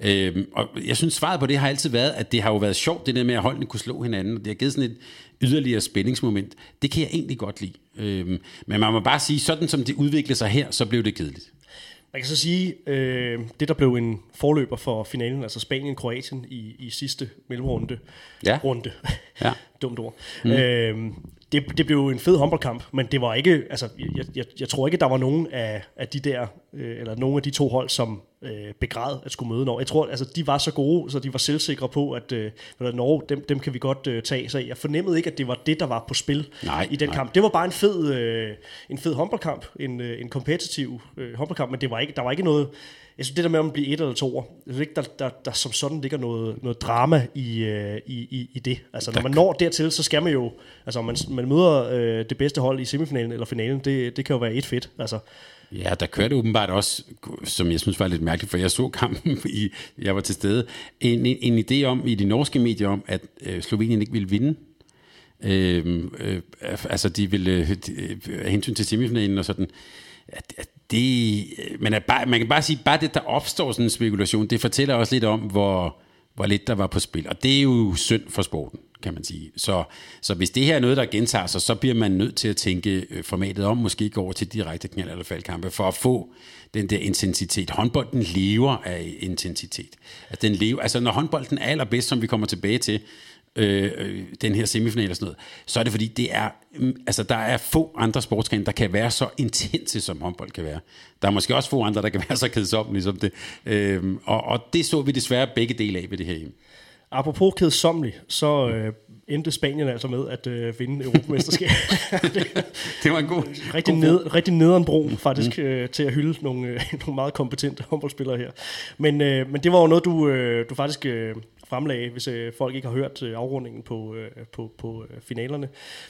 Øhm, og jeg synes, svaret på det har altid været, at det har jo været sjovt, det der med, at holdene kunne slå hinanden. Det har givet sådan et yderligere spændingsmoment. Det kan jeg egentlig godt lide. Øhm, men man må bare sige, sådan som det udviklede sig her, så blev det kedeligt. Man kan så sige, øh, det der blev en forløber for finalen, altså Spanien-Kroatien i, i sidste mellemrunde. Ja. Runde. Ja. Dumt ord. Mm. Øh, det, det blev en fed håndboldkamp, men det var ikke, altså, jeg, jeg, jeg tror ikke, der var nogen af, af de der, øh, eller nogen af de to hold, som øh, begræd at skulle møde Norge. Jeg tror, altså, de var så gode, så de var selvsikre på, at øh, Norge, dem, dem kan vi godt øh, tage. Så jeg fornemmede ikke, at det var det, der var på spil nej, i den nej. kamp. Det var bare en fed, øh, en fed håndboldkamp, en, øh, en kompetitiv øh, håndboldkamp, men det var ikke, der var ikke noget, jeg synes, det der med, at blive et eller to, jeg synes ikke, der, der, der som sådan ligger noget, noget drama i, øh, i, i, i det. Altså, når man når dertil, så skal man jo, altså, man, man møder øh, det bedste hold i semifinalen eller finalen, det, det kan jo være et fedt. Altså, Ja, der kørte åbenbart også, som jeg synes var lidt mærkeligt, for jeg så kampen, i, jeg var til stede, en, en, en idé om i de norske medier om, at øh, Slovenien ikke ville vinde. Øh, øh, altså, de ville, øh, øh, hensyn til semifinalen og sådan, at, at det, øh, men at bare, man kan bare sige, bare det, der opstår sådan en spekulation, det fortæller også lidt om, hvor, hvor lidt der var på spil. Og det er jo synd for sporten, kan man sige. Så, så hvis det her er noget, der gentager sig, så bliver man nødt til at tænke øh, formatet om, måske gå over til direkte knald- eller faldkampe, for at få den der intensitet. Håndbolden lever af intensitet. Altså, den lever, altså når håndbolden er allerbedst, som vi kommer tilbage til, øh, den her semifinal og sådan noget, så er det fordi, det er, mm, altså, der er få andre sportsgrene, der kan være så intense, som håndbold kan være. Der er måske også få andre, der kan være så kedsommelige som det. Øh, og, og det så vi desværre begge dele af ved det her hjem. Apropos kedsomlig, så øh, endte Spanien altså med at øh, vinde Europamesterskab. det var en god... Rigtig, god ned, rigtig nederen bro, faktisk, mm. øh, til at hylde nogle, øh, nogle meget kompetente håndboldspillere her. Men, øh, men det var jo noget, du, øh, du faktisk øh, fremlagde, hvis øh, folk ikke har hørt øh, afrundingen på, øh, på, på øh, finalerne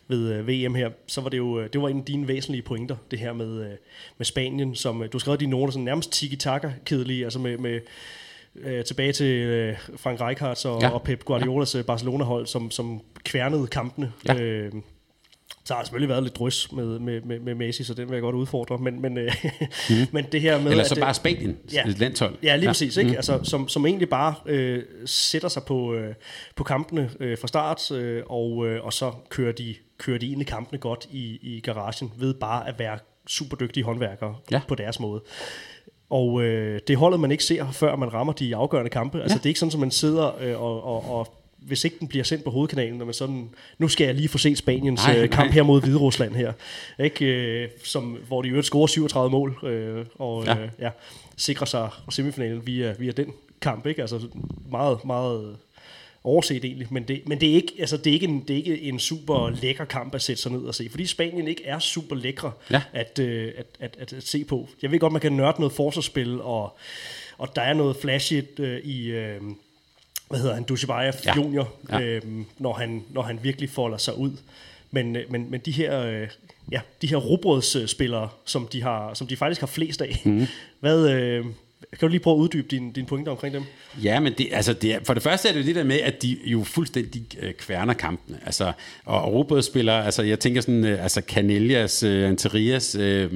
ved øh, VM her, så var det jo øh, det var en af dine væsentlige pointer, det her med, øh, med Spanien, som øh, du skrev dine noter sådan nærmest tiki-taka-kedelige, altså med, med øh, tilbage til øh, Frank Rijkaard og, ja. og Pep Guardiolas ja. Barcelona-hold, som, som kværnede kampene. Ja. Øh, så har selvfølgelig været lidt drys med, med, med, med Messi, så den vil jeg godt udfordre. Men, men, øh, mm. men det her med... Eller så at, bare Spanien, ja, et landshold. Ja, lige ja. præcis. Ikke? Mm. Altså, som, som egentlig bare øh, sætter sig på, øh, på kampene øh, fra start, øh, og, øh, og så kører de, kører de ind i kampene godt i, i garagen, ved bare at være super dygtige håndværkere ja. på deres måde. Og øh, det holdet, man ikke ser, før man rammer de afgørende kampe. Altså, ja. Det er ikke sådan, at man sidder øh, og, og, og hvis ikke den bliver sendt på hovedkanalen, når man sådan, nu skal jeg lige få set Spaniens nej, øh, kamp nej. her mod Hvide Rusland her, ikke? Øh, som, hvor de i øvrigt scorer 37 mål, øh, og ja. Øh, ja, sikrer sig semifinalen via, via den kamp, ikke? Altså meget, meget overset egentlig, men det, men det er ikke, altså, det er ikke, en, det er ikke en super lækker kamp at sætte sig ned og se, fordi Spanien ikke er super lækre ja. at, øh, at, at, at, at se på. Jeg ved godt, man kan nørde noget forsvarsspil, og, og der er noget flashy øh, i... Øh, hvad hedder han, Dushibayev ja. junior, ja. Øh, når, han, når han virkelig folder sig ud. Men, øh, men, men de her, øh, ja, de her robrødsspillere, som de, har, som de faktisk har flest af, mm. hvad, øh, kan du lige prøve at uddybe dine din pointer omkring dem? Ja, men det, altså det, for det første er det jo det der med, at de jo fuldstændig øh, kværner kampene. Altså, og, og robrødsspillere, altså jeg tænker sådan, øh, altså Canelias, øh, Anterias, øh,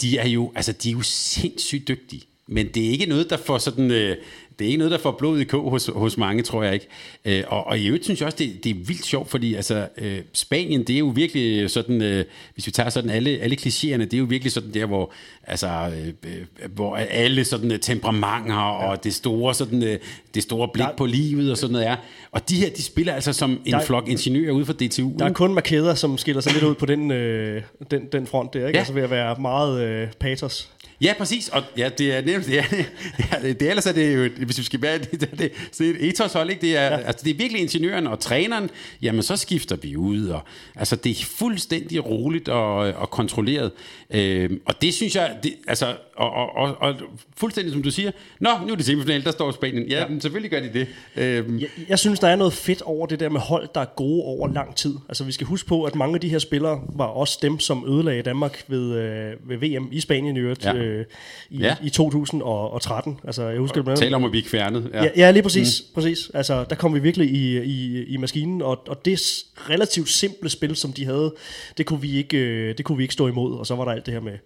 de er jo, altså de er jo sindssygt dygtige. Men det er ikke noget, der får sådan... Øh, det er ikke noget, der får blod i kog hos, hos mange, tror jeg ikke. Øh, og, og i øvrigt synes jeg også, det, det er vildt sjovt, fordi altså, øh, Spanien, det er jo virkelig sådan, øh, hvis vi tager sådan alle, alle klichéerne, det er jo virkelig sådan der, hvor, altså, øh, øh hvor alle sådan temperamenter ja. og det store, sådan, øh, det store blik der, på livet og sådan noget er. Og de her, de spiller altså som en der, flok ingeniører ude for DTU. Der er kun markeder, som skiller sig lidt ud på den, øh, den, den front der, ikke? Ja. Altså ved at være meget øh, patos. Ja, præcis. Og ja, det er nemt. Ja, ja, det, det, ellers er det jo, hvis vi skal være det, det, det, så et ethos hold, ikke? Det er, ja. altså, det er virkelig ingeniøren og træneren, jamen så skifter vi ud. Og, altså det er fuldstændig roligt og, og kontrolleret. Øhm, og det synes jeg, det, altså, og, og, og, og, fuldstændig som du siger, nå, nu er det semifinal, der står Spanien. Ja, ja. Men selvfølgelig gør de det. Øhm. Jeg, jeg synes, der er noget fedt over det der med hold, der er gode over lang tid. Altså vi skal huske på, at mange af de her spillere var også dem, som ødelagde Danmark ved, øh, ved VM i Spanien i øvrigt. Ja. Øh, i, ja. i 2013. Altså, jeg husker det Taler om at blive kværnet. Ja, ja, ja lige præcis. Mm. præcis. Altså, der kom vi virkelig i, i, i maskinen, og, og det relativt simple spil, som de havde, det kunne, vi ikke, øh, det kunne vi ikke stå imod. Og så var der alt det her med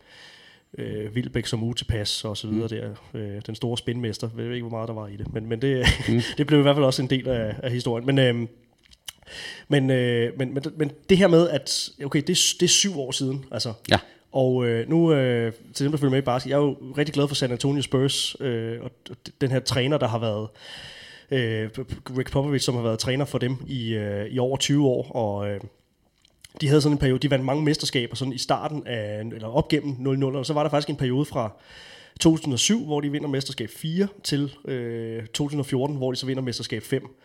øh, Vilbæk som utilpas og så videre mm. der. Øh, den store spændmester. Jeg ved ikke, hvor meget der var i det. Men, men det, mm. det blev i hvert fald også en del af, af historien. Men... Øh, men, øh, men, men, men det her med, at okay, det, det er syv år siden, altså. Ja. Og øh, nu, øh, til dem, der følger med i basket, jeg er jo rigtig glad for San Antonio Spurs, øh, og den her træner, der har været, øh, Rick Popovich, som har været træner for dem i, øh, i over 20 år, og øh, de havde sådan en periode, de vandt mange mesterskaber sådan i starten af, eller op gennem 0-0, og så var der faktisk en periode fra 2007, hvor de vinder mesterskab 4, til øh, 2014, hvor de så vinder mesterskab 5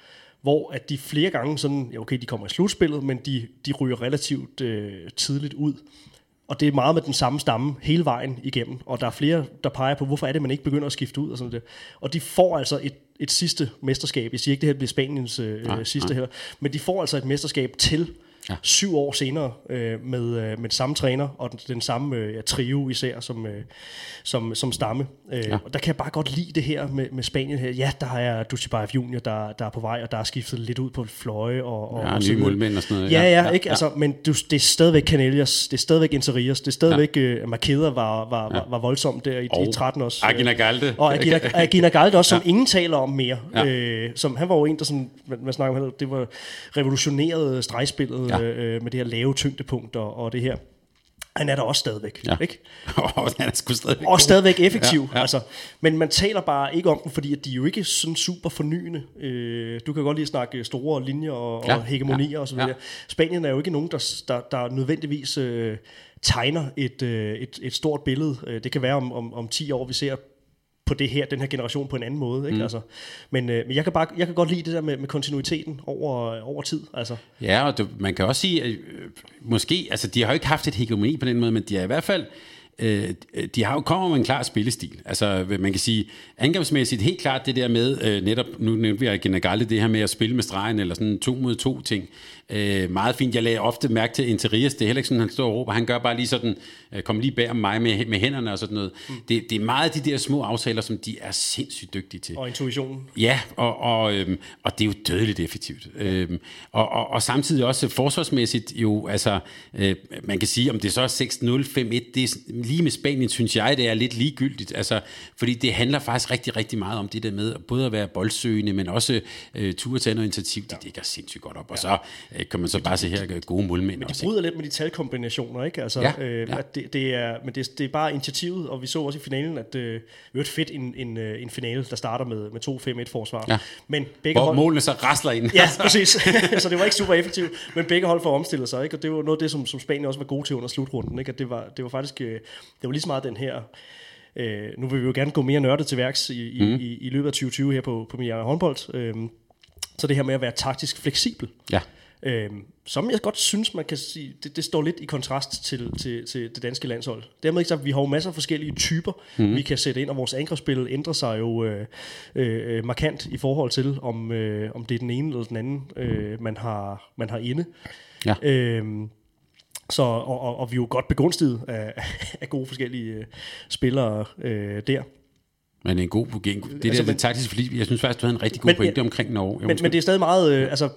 hvor at de flere gange sådan, ja okay, de kommer i slutspillet, men de, de ryger relativt øh, tidligt ud. Og det er meget med den samme stamme hele vejen igennem. Og der er flere, der peger på, hvorfor er det, man ikke begynder at skifte ud og sådan noget. Og de får altså et, et sidste mesterskab. Jeg siger ikke, det her bliver Spaniens øh, nej, sidste nej. her. Men de får altså et mesterskab til ja. syv år senere øh, med, øh, med samme træner og den, den samme øh, trio især som, øh, som, som stamme. Øh, ja. Og der kan jeg bare godt lide det her med, med Spanien her. Ja, der er Dushibayev Junior, der, der er på vej, og der er skiftet lidt ud på fløje. Og, og, ja, og nye målmænd og sådan noget. Ja, ja, ja ikke? Ja. Altså, men du, det er stadigvæk Canelias, det er stadigvæk Interias, det er stadigvæk, ja. uh, Makeda var, var, ja. var, var voldsom der i, og i 13 også. Agina Galde. Og Agina, Agina Galde også, som ja. ingen taler om mere. Ja. Øh, som, han var jo en, der sådan, man snakker om, det var revolutioneret stregspillet ja. Øh, med det her lave tyngdepunkt og, og det her. Han er der også stadigvæk, Ja. ikke? Og han er sgu stadigvæk Og stadigvæk effektiv. Ja, Ja. Altså, men man taler bare ikke om den, fordi at de er jo ikke sådan super fornyende. Øh, du kan godt lige snakke store linjer og, Ja, og hegemonier ja, og så videre. ja. Ja. Spanien er jo ikke nogen, der, der, der nødvendigvis øh, tegner et, øh, et, et stort billede. Øh, Det kan være om, om, om 10 år, vi ser på det her, den her generation på en anden måde. Ikke? Mm. Altså, men øh, men jeg, kan bare, jeg kan godt lide det der med, med kontinuiteten over, over tid. Altså. Ja, og du, man kan også sige, at øh, måske, altså de har jo ikke haft et hegemoni på den måde, men de har i hvert fald, øh, de har jo kommer med en klar spillestil. Altså man kan sige, angrebsmæssigt helt klart det der med, øh, netop, nu nævnte vi Genegalle, det her med at spille med stregen, eller sådan to mod to ting. Øh, meget fint, jeg lagde ofte mærke til Interias, det er heller ikke sådan, han står og råber, han gør bare lige sådan, øh, kom lige bag om mig med, med hænderne og sådan noget. Mm. Det, det er meget de der små aftaler, som de er sindssygt dygtige til. Og intuitionen. Ja, og, og, øhm, og det er jo dødeligt effektivt. Øhm, og, og, og samtidig også forsvarsmæssigt jo, altså, øh, man kan sige, om det så er 6-0, 5-1, det er, lige med Spanien, synes jeg, det er lidt ligegyldigt. Altså, fordi det handler faktisk rigtig, rigtig meget om det der med både at være boldsøgende, men også øh, turde tage noget initiativ. Det dækker sindssygt godt op. Og så øh, kan man så bare se her gode målmænd De også. bryder lidt med de talkombinationer, ikke? Altså, Ja, øh, ja. At det, det er, men det, det er bare initiativet, og vi så også i finalen, at øh, det et fedt en, en, øh, en finale, der starter med, med to 5-1-forsvar. Ja. Men begge Hvor hold... målene så rasler ind. Ja, præcis. så det var ikke super effektivt, men begge hold får omstillet sig, ikke? Og det var noget af det, som, som Spanien også var gode til under slutrunden, ikke? At det var, det var faktisk, øh, det var lige så meget den her, øh, nu vil vi jo gerne gå mere nørdet til værks i, mm. i, i, løbet af 2020 her på, på Milliarder håndbold, øh, så det her med at være taktisk fleksibel, ja. Øhm, som jeg godt synes, man kan sige, det, det står lidt i kontrast til, til, til det danske landshold. Dermed ikke sagt, vi har jo masser af forskellige typer, mm. vi kan sætte ind, og vores angrebsspil ændrer sig jo øh, øh, markant i forhold til, om, øh, om det er den ene eller den anden, øh, man, har, man har inde. Ja. Øhm, så, og, og, og vi er jo godt begunstiget af, af gode forskellige øh, spillere øh, der. Men en god det Altså, der det men- taktiske fordi jeg synes faktisk, du havde en rigtig god Men- pointe omkring Norge. Men, men det er stadig meget, øh, altså,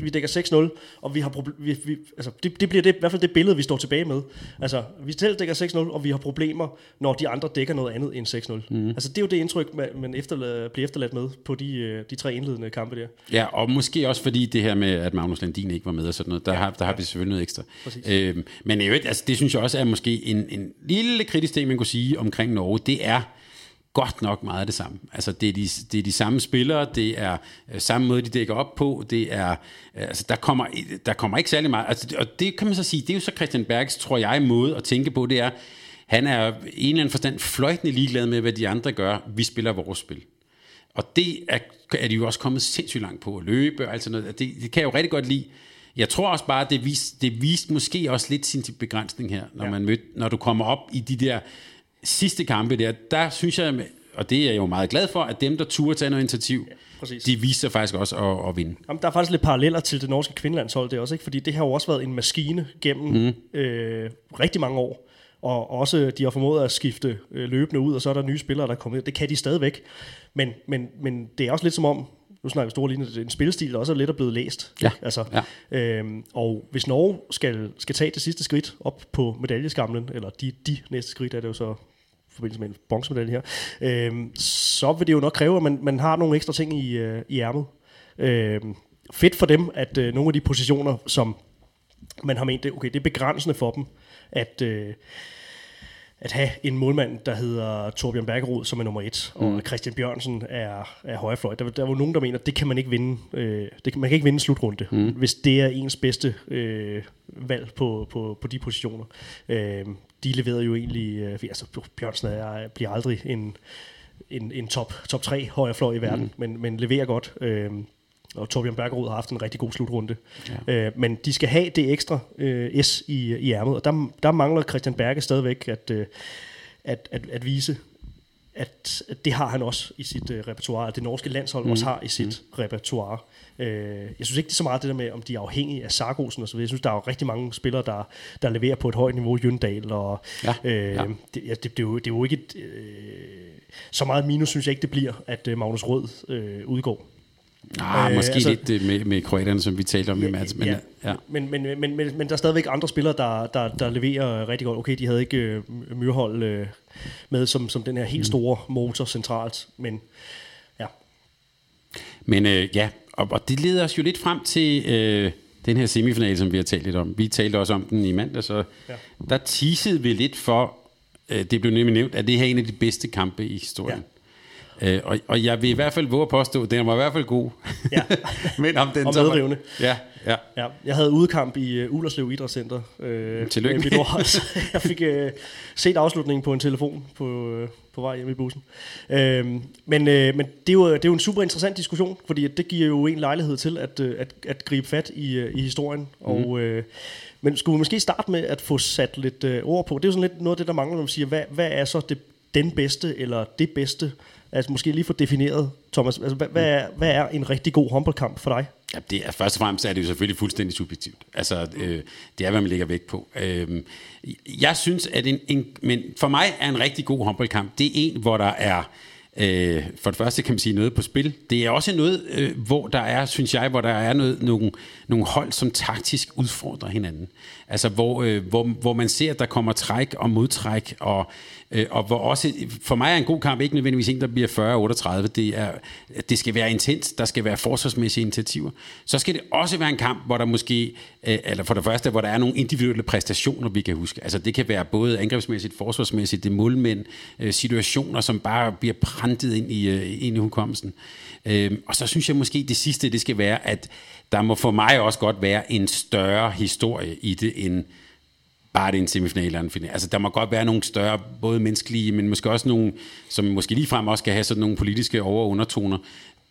vi dækker 6-0, og vi har proble- vi, vi, altså, det, det bliver det, i hvert fald det billede, vi står tilbage med. Altså, vi selv dækker 6-0, og vi har problemer, når de andre dækker noget andet end 6-0. Mhm. Mm. Altså, det er jo det indtryk, man, man efterla- bliver efterladt med på de, øh, de tre indledende kampe der. Ja, og måske også fordi det her med, at Magnus Landin ikke var med og sådan noget, der, ja, har, der har vi selvfølgelig noget ekstra. Præcis. Øhm, men øvrigt, altså, det synes jeg også er måske en, en lille kritisk ting, man kunne sige omkring Norge. Det er godt nok meget af det samme. Altså, det er de, det er de samme spillere, det er øh, samme måde, de dækker op på, det er, øh, altså, der kommer, der kommer ikke særlig meget, altså, og det kan man så sige, det er jo så Christian Bergs, tror jeg, måde at tænke på, det er, han er i en eller anden forstand fløjtende ligeglad med, hvad de andre gør. Vi spiller vores spil. Og det er, er de jo også kommet sindssygt langt på at løbe og alt sådan noget. Det, det kan jeg jo rigtig godt lide. Jeg tror også bare, det viste, det viste måske også lidt sin begrænsning her, når, ja. man mødte, når du kommer op i de der sidste kampe der. Der synes jeg, og det er jeg jo meget glad for, at dem, der turde tage noget initiativ, ja, præcis. de viste sig faktisk også at, at vinde. Jamen, der er faktisk lidt paralleller til det norske kvindelandshold, det også, ikke? fordi det har jo også været en maskine gennem mm. øh, rigtig mange år. Og også, de har formået at skifte øh, løbende ud, og så er der nye spillere, der er kommet ind. Det kan de stadigvæk. Men, men, men det er også lidt som om, nu snakker vi store er en spilstil, der også er lidt er blevet læst. Ja, Altså, ja. Øhm, og hvis Norge skal, skal tage det sidste skridt op på medaljeskamlen, eller de, de næste skridt er det jo så forbindelse med en bronzemedalje her, øhm, så vil det jo nok kræve, at man, man har nogle ekstra ting i, øh, i ærmet. Øhm, fedt for dem, at øh, nogle af de positioner, som man har ment, det, okay, det er begrænsende for dem, at, øh, at have en målmand, der hedder Torbjørn Bergerud, som er nummer et, mm. og Christian Bjørnsen er, er højrefløj. Der, der var nogen, der mener, at det kan man ikke vinde. Øh, det, kan- man kan ikke vinde en slutrunde, mm. hvis det er ens bedste øh, valg på, på, på de positioner. Øh, de leverede jo egentlig, øh, altså Bjørnsen er, bliver aldrig en, en, en top, top 3 højrefløj i verden, mm. men, men leverer godt. Øh, og Torbjørn Bergerud har haft en rigtig god slutrunde. Ja. Øh, men de skal have det ekstra øh, S i, i ærmet, og der, der mangler Christian Berge stadigvæk at, øh, at, at, at vise, at, det har han også i sit øh, repertoire, at det norske landshold mm. også har i sit mm. repertoire. Øh, jeg synes ikke, det er så meget det der med, om de er afhængige af Sargosen og så videre. Jeg synes, der er jo rigtig mange spillere, der, der leverer på et højt niveau, Jøndal, og Ja, øh, ja. Det, ja, det, det, er jo, det er jo ikke et, øh, så meget minus, synes jeg ikke, det bliver, at øh, Magnus Rød øh, udgår. Ah, Øh, måske altså- lidt øh, med, med kroaterne, som vi talte om med Mads. Men, ja. Ja. Men, men, men, men, men der er stadigvæk andre spillere, der, der, der leverer rigtig godt. Okay, de havde ikke øh, Myrhold øh, med som, som den her helt store motor centralt, men ja, Men øh, ja, og, og det leder os jo lidt frem til, øh, den her semifinale, som vi har talt lidt om. Vi talte også om den i mandag, så ja. der teasede vi lidt for, øh, det blev nemlig nævnt, at det her er en af de bedste kampe i historien. Ja. Øh, og, og jeg vil i hvert fald våge at påstå, at den var i hvert fald god. Ja. Men om den og medrivende. Ja, ja. ja. Jeg havde udkamp i uh, Ulerslev Idrætscenter. Øh, Tillykke. Med jeg fik uh, set afslutningen på en telefon på, uh, på vej hjem i bussen. Uh, men uh, men det, er jo, det er jo en super interessant diskussion, fordi det giver jo en lejlighed til at, uh, at, at gribe fat i, uh, i historien. Mm. Og, uh, men skulle vi måske starte med at få sat lidt uh, ord på? Det er jo sådan lidt noget af det, der mangler, når man siger, hvad, hvad er så det, den bedste eller det bedste Altså måske lige få defineret, Thomas, altså, hvad, hvad, er, hvad er en rigtig god håndboldkamp for dig? Ja, det er, først og fremmest er det jo selvfølgelig fuldstændig subjektivt. Altså, øh, det er, hvad man lægger vægt på. Øh, jeg synes, at en, en, men for mig er en rigtig god håndboldkamp, det er en, hvor der er Øh, for det første kan man sige noget på spil. Det er også noget, øh, hvor der er, synes jeg, hvor der er noget, nogle, nogle hold, som taktisk udfordrer hinanden. Altså hvor, øh, hvor, hvor man ser, at der kommer træk og modtræk, og, øh, og hvor også, for mig er en god kamp ikke nødvendigvis en, der bliver 40-38. Det, er, det skal være intens, der skal være forsvarsmæssige initiativer. Så skal det også være en kamp, hvor der måske, øh, eller for det første, hvor der er nogle individuelle præstationer, vi kan huske. Altså det kan være både angrebsmæssigt, forsvarsmæssigt, det målmænd, øh, situationer, som bare bliver printet ind i, øh, ind i hukommelsen. Øh, og så synes jeg måske, det sidste, det skal være, at der må for mig også godt være en større historie i det, end bare det er en semifinal eller en final. Altså, der må godt være nogle større, både menneskelige, men måske også nogle, som måske lige frem også skal have sådan nogle politiske over- og undertoner.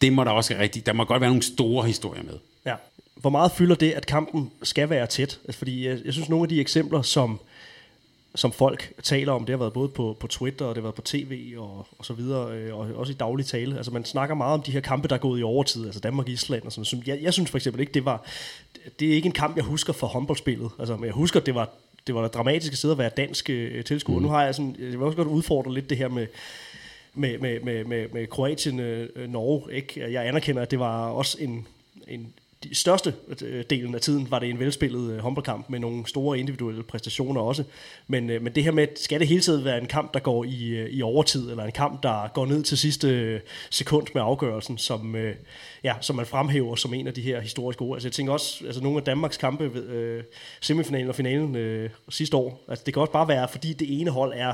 Det må der også rigtigt. Der må godt være nogle store historier med. Ja. Hvor meget fylder det, at kampen skal være tæt? Altså, fordi jeg, jeg synes, nogle af de eksempler, som som folk taler om. Det har været både på, på Twitter, og det har været på tv og, og så videre, øh, og også i daglig tale. Altså man snakker meget om de her kampe, der er gået i overtid, altså Danmark-Island og sådan noget. Jeg, jeg synes for eksempel ikke, det var, det er ikke en kamp, jeg husker for håndboldspillet. Altså, men jeg husker, det var, det var dramatiske sted at være dansk øh, tilskuer. Mm. Nu har jeg sådan, jeg vil også godt udfordre lidt det her med, med, med, med, med, med Kroatien, øh, Norge. Ikke? Jeg anerkender, at det var også en, en de største øh, delen af tiden var det en velspillet øh, håndboldkamp med nogle store individuelle præstationer også. Men, øh, men det her med, skal det hele tiden være en kamp, der går i, i overtid, eller en kamp, der går ned til sidste sekund med afgørelsen, som, ja, som man fremhæver som en af de her historiske gode. Altså jeg tænker også, altså nogle af Danmarks kampe, ved, semifinalen og finalen øh, sidste år, altså det kan også bare være, fordi det ene hold er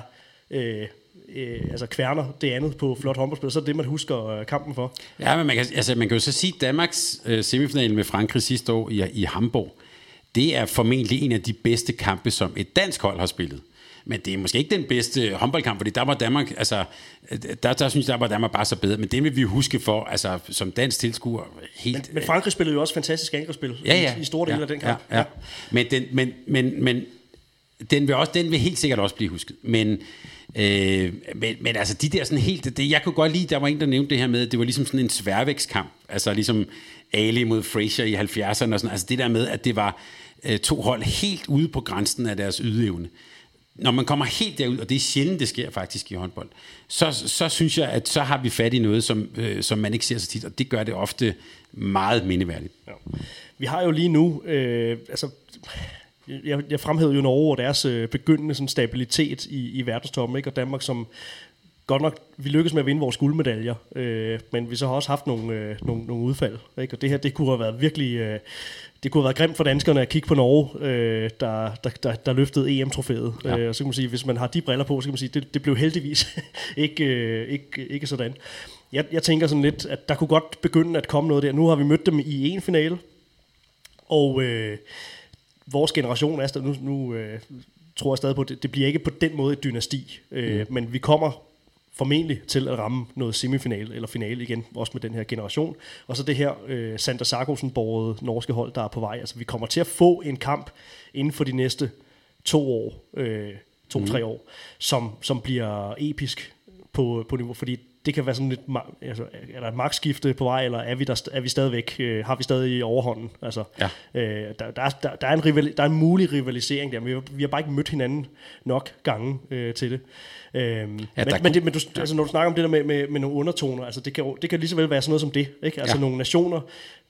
øh, øh, altså kværner det andet på flot håndboldspil, så er det det, man husker øh, kampen for. Ja, men man kan, altså, man kan jo så sige, at Danmarks øh, semifinal med Frankrig sidste år i, i Hamburg, det er formentlig en af de bedste kampe, som et dansk hold har spillet. Men det er måske ikke den bedste håndboldkamp, fordi der var Danmark, altså, der, der synes jeg, der var Danmark bare så bedre. Men det vil vi huske for, altså, som dansk tilskuer, helt... Men, men Frankrig spillede jo også fantastisk angrebsspil ja, ja, i, i store dele ja, af den kamp. Ja, ja. Men, den, men, men, men den vil, også, den vil helt sikkert også blive husket. Men Øh, men, men altså de der sådan helt, det, jeg kunne godt lide, der var en, der nævnte det her med, at det var ligesom sådan en sværvægtskamp, altså ligesom Ali mod Frazier i 70'erne og sådan, altså det der med, at det var øh, to hold helt ude på grænsen af deres ydeevne. Når man kommer helt derud, og det er sjældent, det sker faktisk i håndbold, så, så synes jeg, at så har vi fat i noget, som, øh, som man ikke ser så tit, og det gør det ofte meget mindeværdigt. Ja. Vi har jo lige nu, øh, altså jeg, jeg fremhævede jo Norge og deres øh, begyndende sådan, stabilitet i, i verdenstoppen, ikke? og Danmark som godt nok, vi lykkedes med at vinde vores guldmedaljer, øh, men vi så har også haft nogle, øh, nogle, nogle udfald. Ikke? Og det her, det kunne have været virkelig, øh, det kunne have været grimt for danskerne at kigge på Norge, øh, der, der, der, der løftede EM-trofæet. Ja. Øh, og så kan man sige, hvis man har de briller på, så kan man sige, det, det blev heldigvis ikke, øh, ikke, ikke sådan. Jeg, jeg tænker sådan lidt, at der kunne godt begynde at komme noget der. Nu har vi mødt dem i en finale, og... Øh, vores generation er nu, nu øh, tror jeg stadig på, det, det bliver ikke på den måde et dynasti, øh, mm. men vi kommer formentlig til at ramme noget semifinal eller finale igen, også med den her generation. Og så det her øh, Sander sarkosen borget norske hold, der er på vej. Altså vi kommer til at få en kamp inden for de næste to år, øh, to-tre mm. år, som, som bliver episk på, på niveau, fordi det kan være sådan lidt, altså, er der et magtskifte på vej, eller er vi, der, er vi stadigvæk, øh, har vi stadig overhånden? Altså, ja. øh, der, der, der, der, er en rival, der er en mulig rivalisering der, men vi har, vi har bare ikke mødt hinanden nok gange øh, til det. Øh, ja, men, men, det, men du, altså, når du snakker om det der med, med, med nogle undertoner, altså, det, kan, det kan lige så vel være sådan noget som det. Ikke? Altså ja. nogle nationer,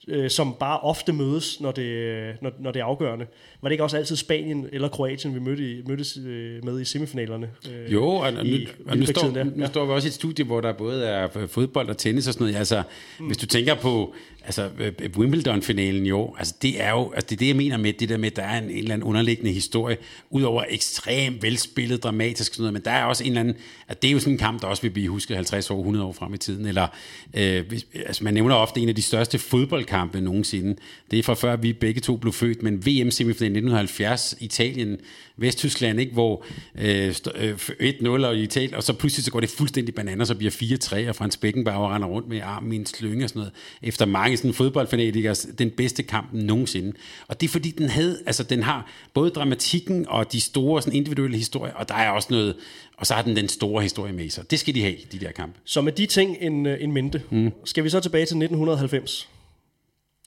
øh, som bare ofte mødes, når det, når, når det er afgørende. Var det ikke også altid Spanien eller Kroatien, vi mødte mødtes øh, med i semifinalerne? Øh, jo, og, nu, i, og nu, står, nu står vi også i et studie, hvor der både er fodbold og tennis og sådan noget. Altså, mm. hvis du tænker på altså øh, øh, Wimbledon-finalen jo, altså det er jo, altså det er det, jeg mener med det der med, at der er en, en eller anden underliggende historie, udover ekstremt velspillet, dramatisk sådan noget, men der er også en eller anden, at det er jo sådan en kamp, der også vil blive husket 50 år, 100 år frem i tiden, eller øh, hvis, altså man nævner ofte en af de største fodboldkampe nogensinde. Det er fra før vi begge to blev født, men VM-semifinalen 1970, Italien, Vesttyskland, ikke, hvor øh, 1-0 øh, og Italien, og så pludselig så går det fuldstændig bananer, så bliver 4-3, og Frans Beckenbauer render rundt med armen i en slynge og sådan noget, efter mange sådan fodboldfanatikere, den bedste kamp nogensinde. Og det er fordi, den havde, altså den har både dramatikken og de store sådan individuelle historier, og der er også noget, og så har den den store historie med sig. Det skal de have, de der kampe. Så med de ting en, øh, en mente, mm. skal vi så tilbage til 1990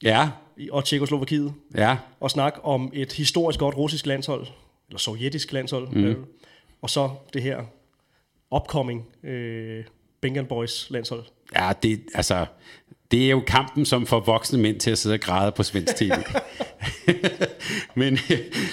Ja, og Tjekoslovakiet, ja, og snakke om et historisk godt russisk landshold, eller sovjetisk landshold, mm. og så det her upcoming øh, Bengal Boys landshold ja, det, altså, det er jo kampen, som får voksne mænd til at sidde og græde på svensk tv. men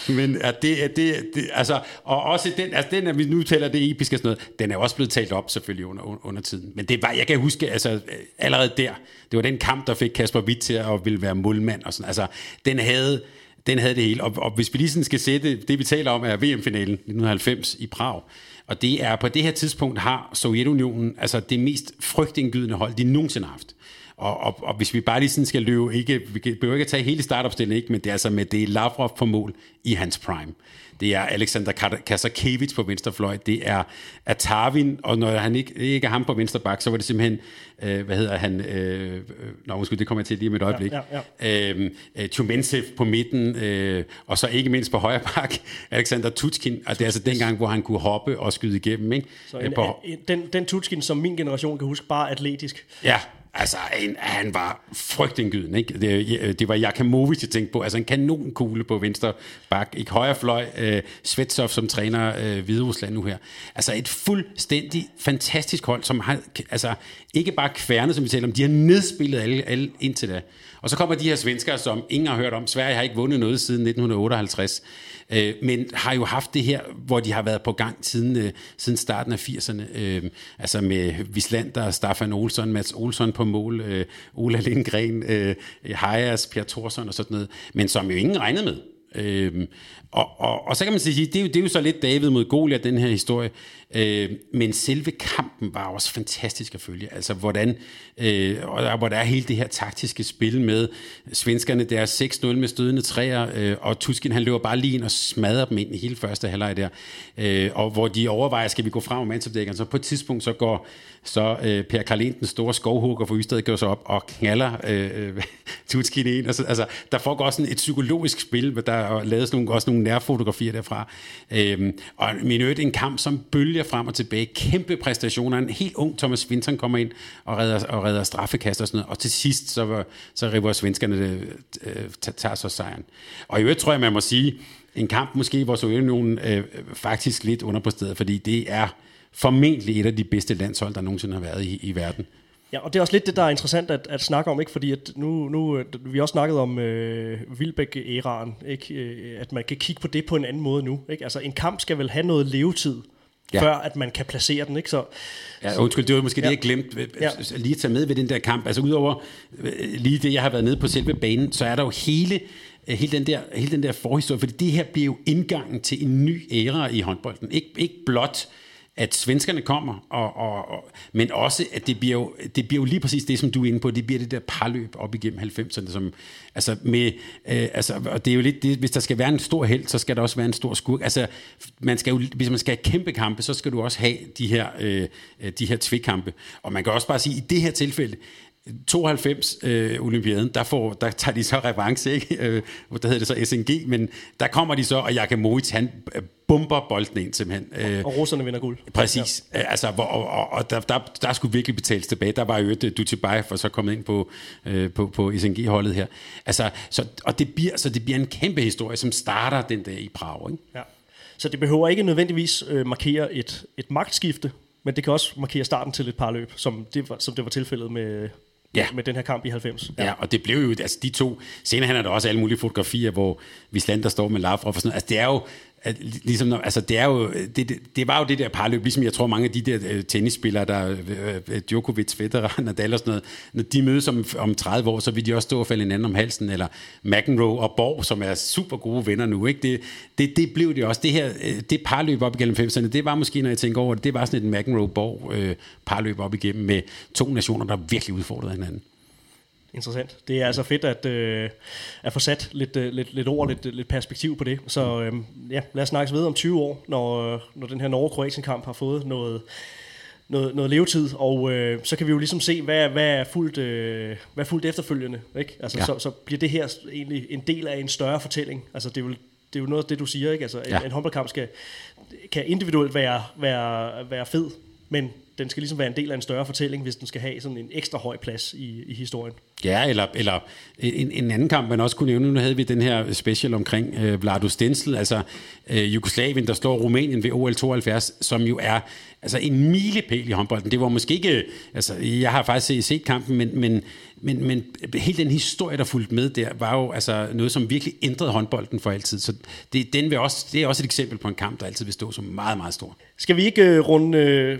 men ja, det, er- det, det, altså, og også den, altså den, at vi nu taler det episke og sådan noget, den er også blevet talt op selvfølgelig under, under tiden. Men det var, jeg kan huske, altså allerede der, det var den kamp, der fik Kasper Witt til at ville være målmand og sådan. Altså, den havde, den havde det hele. Og, og hvis vi lige sådan skal sætte, det vi taler om er VM-finalen 1990 i Prag. Og det er på det her tidspunkt har Sovjetunionen altså det mest frygtindgydende hold, de nogensinde har haft. Og, og, og hvis vi bare lige sådan skal løbe, ikke, vi behøver ikke at tage hele startopstillingen, ikke, men det er altså med det Lavrov på mål i hans prime. Det er Alexander Ka- Kasakevich på venstrefløj, det er Atavin, og når han ikke, ikke er ham på venstre bak, så var det simpelthen, øh, hvad hedder han, øh, øh, nå undskyld, det kommer jeg til lige om et øjeblik, Ja, ja, Øhm, øh, Tjumentsev på midten, øh, og så ikke mindst på højre bak, Alexander Tutskin, og det er altså dengang, hvor han kunne hoppe og skyde igennem, ikke? Så Øh, en, på, en, den, den Tutskin, som min generation kan huske, bare atletisk. Ja, altså en, han var frygtindgydende. Ikke? Det, det var Jakamovic, jeg tænkte på. Altså en kanonkugle på venstre bak. Ikke højre fløj. Øh, Svetsov, som træner øh, Hviderusland nu her. Altså et fuldstændig fantastisk hold, som har altså, ikke bare kværne, som vi taler om, de har nedspillet alle, alle indtil da. Og så kommer de her svenskere, som ingen har hørt om. Sverige har ikke vundet noget siden 1958. Øh, men har jo haft det her, hvor de har været på gang siden, øh, siden starten af 80'erne. Øh, altså med Vislander, Staffan Olsson, Mats Olsson på mål, øh, Ola Lindgren, øh, Hayas, Per Thorsson og sådan noget, men som jo ingen regnede med. Øhm, og, og, og så kan man sige, det er, jo, det er jo så lidt David mod Goliath, den her historie. Øh, men selve kampen var også fantastisk at følge. Altså hvordan, øh, og hvor der er hele det her taktiske spil med svenskerne, der er 6-0 med stødende træer, øh, og Tuskin han løber bare lige ind og smadrer dem ind i hele første halvleg der. Øh, og hvor de overvejer, skal vi gå frem om mandsopdækkeren, så på et tidspunkt så går så øh, Per Karlin, den store skovhugger for Ystad, gør sig op og knaller øh, Tuskin Tutskin ind. Og så, altså, der foregår også sådan et psykologisk spil, hvor der er lavet sådan nogle, også nogle nærfotografier derfra. Øh, og min øvrigt en kamp, som bølger frem og tilbage. Kæmpe præstationer. En helt ung Thomas Vinton kommer ind og redder, og redder straffekast og sådan noget. Og til sidst, så, var- så river svenskerne det, øh, tager så sejren. Og i øvrigt tror jeg, man må sige, en kamp måske, hvor Sovjetunionen øh, faktisk lidt under på stedet, fordi det er formentlig et af de bedste landshold, der nogensinde har været i, i verden. Ja, og det er også lidt det, der er interessant at, at snakke om, ikke? fordi at nu, nu, øh, vi har også snakket om øh, Vilbæk-æraen, ikke? Øh, at man kan kigge på det på en anden måde nu. Ikke? Altså en kamp skal vel have noget levetid, Ja. før at man kan placere den. Ikke? Så, Ja, undskyld, det var måske ja. det, jeg glemte ja. Lige at tage med ved den der kamp. Altså udover lige det, jeg har været nede på selve banen, så er der jo hele, øh, hele, den, der, hele den der forhistorie, fordi det her bliver jo indgangen til en ny æra i håndbolden. Ik- ikke blot at svenskerne kommer, og, og, og, men også, at det bliver, jo, det bliver jo lige præcis det, som du er inde på, det bliver det der parløb op igennem 90'erne, som, altså med, øh, altså, og det er jo lidt det, hvis der skal være en stor held, så skal der også være en stor skurk. Altså, man skal jo, hvis man skal have kæmpe kampe, så skal du også have de her, øh, de her tvikampe, Og man kan også bare sige, i det her tilfælde, 92 øh, olympiaden, der, får, der tager de så revanche, ikke? Øh, der hedder det så SNG, men der kommer de så, og Jakamovic, han øh, bomber bolden ind simpelthen. Øh, og russerne vinder guld. Præcis. Ja. Altså, hvor, og, og, og der, der, der skulle virkelig betales tilbage. Der var jo et Dutibay for så kommet ind på, øh, på, på SNG-holdet her. Altså, så, og det bliver, så det bliver en kæmpe historie, som starter den dag i Prag. Ikke? Ja. Så det behøver ikke nødvendigvis øh, markere et, et magtskifte, men det kan også markere starten til et parløb, som det var, som det var tilfældet med, Ja. med den her kamp i 90. Ja. ja, og det blev jo, altså de to, senere han er der også alle mulige fotografier, hvor Vislander står med Lavrov og sådan noget. Altså det er jo, at, ligesom, når, altså det, er jo, det, det, det var jo det der parløb, ligesom jeg tror mange af de der øh, tennisspillere, der øh, øh, Djokovic, Federer, Nadal og sådan noget, når de mødes om, om 30 år, så vil de også stå og falde hinanden om halsen, eller McEnroe og Borg, som er super gode venner nu, ikke? Det, det, det blev det også. Det her, det parløb op igennem 50'erne, det var måske, når jeg tænker over det, det var sådan et McEnroe-Borg parløb op igennem med to nationer, der virkelig udfordrede hinanden interessant. Det er altså fedt at, øh, at få sat lidt, øh, lidt, lidt ord, lidt, lidt perspektiv på det. Så øh, ja, lad os snakkes videre om 20 år, når, når den her Norge-Kroatien-kamp har fået noget, noget, noget levetid, og øh, så kan vi jo ligesom se, hvad, hvad, er, fuldt, øh, hvad er fuldt efterfølgende. Ikke? Altså, ja. så, så bliver det her egentlig en del af en større fortælling. Altså, det er jo, det er jo noget af det, du siger. Ikke? Altså, ja. en, en håndboldkamp skal, kan individuelt være, være, være fed, men den skal ligesom være en del af en større fortælling, hvis den skal have sådan en ekstra høj plads i, i historien. Ja, eller, eller en, en anden kamp, man også kunne nævne. Nu havde vi den her special omkring øh, Vlado Stensel, altså øh, Jugoslavien, der slår Rumænien ved OL 72, som jo er altså en milepæl i håndbolden. Det var måske ikke, altså jeg har faktisk set, set kampen, men, men, men, men hele den historie, der fulgte med der, var jo altså noget, som virkelig ændrede håndbolden for altid. Så det, den vil også, det er også et eksempel på en kamp, der altid vil stå som meget, meget stor. Skal vi ikke øh, runde øh,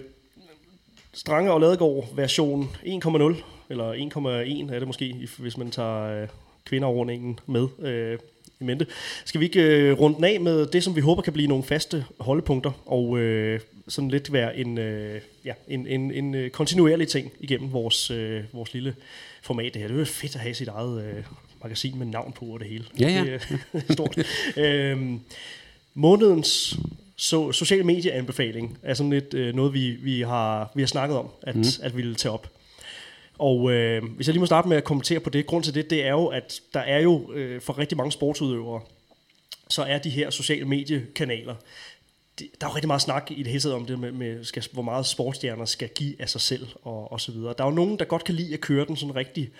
Strange og Ladegaard version 1,0, eller 1,1 er det måske, hvis man tager øh, kvinderordningen med øh, i mente. Skal vi ikke øh, runde den af med det, som vi håber kan blive nogle faste holdepunkter, og øh, sådan lidt være en, øh, ja, en, en, en øh, kontinuerlig ting igennem vores, øh, vores lille format. Det her. Det er jo fedt at have sit eget øh, magasin med navn på og det hele. Ja, ja. Det er stort. øhm, månedens så social medieanbefaling er sådan lidt øh, noget, vi, vi, har, vi har snakket om, at, mm. at vi vil tage op. Og øh, hvis jeg lige må starte med at kommentere på det, grund til det, det er jo, at der er jo øh, for rigtig mange sportsudøvere, så er de her sociale mediekanaler, der er jo rigtig meget snak i det hele taget om det med, med skal, hvor meget sportsstjerner skal give af sig selv og, og så videre. Der er jo nogen, der godt kan lide at køre den sådan rigtig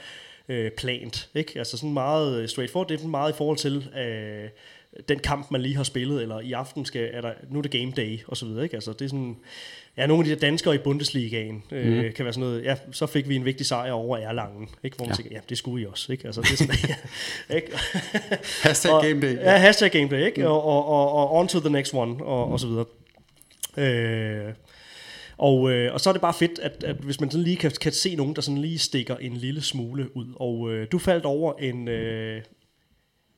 øh, plant, ikke? Altså sådan meget straightforward, det er meget i forhold til... Øh, den kamp, man lige har spillet, eller i aften skal, er der, nu er det game day, og så videre, ikke? Altså, det er sådan, ja, nogle af de der danskere i Bundesligaen, øh, mm. kan være sådan noget, ja, så fik vi en vigtig sejr over Erlangen, ikke? Hvor man ja. tænker, ja, det skulle I også, ikke? Altså, det er sådan, ja, ikke? hashtag og, game day. Ja, hashtag game day, ikke? Mm. Og, og, og, og, on to the next one, og, mm. og så videre. Øh, og, øh, og så er det bare fedt, at, at hvis man sådan lige kan, kan se nogen, der sådan lige stikker en lille smule ud. Og øh, du faldt over en, øh,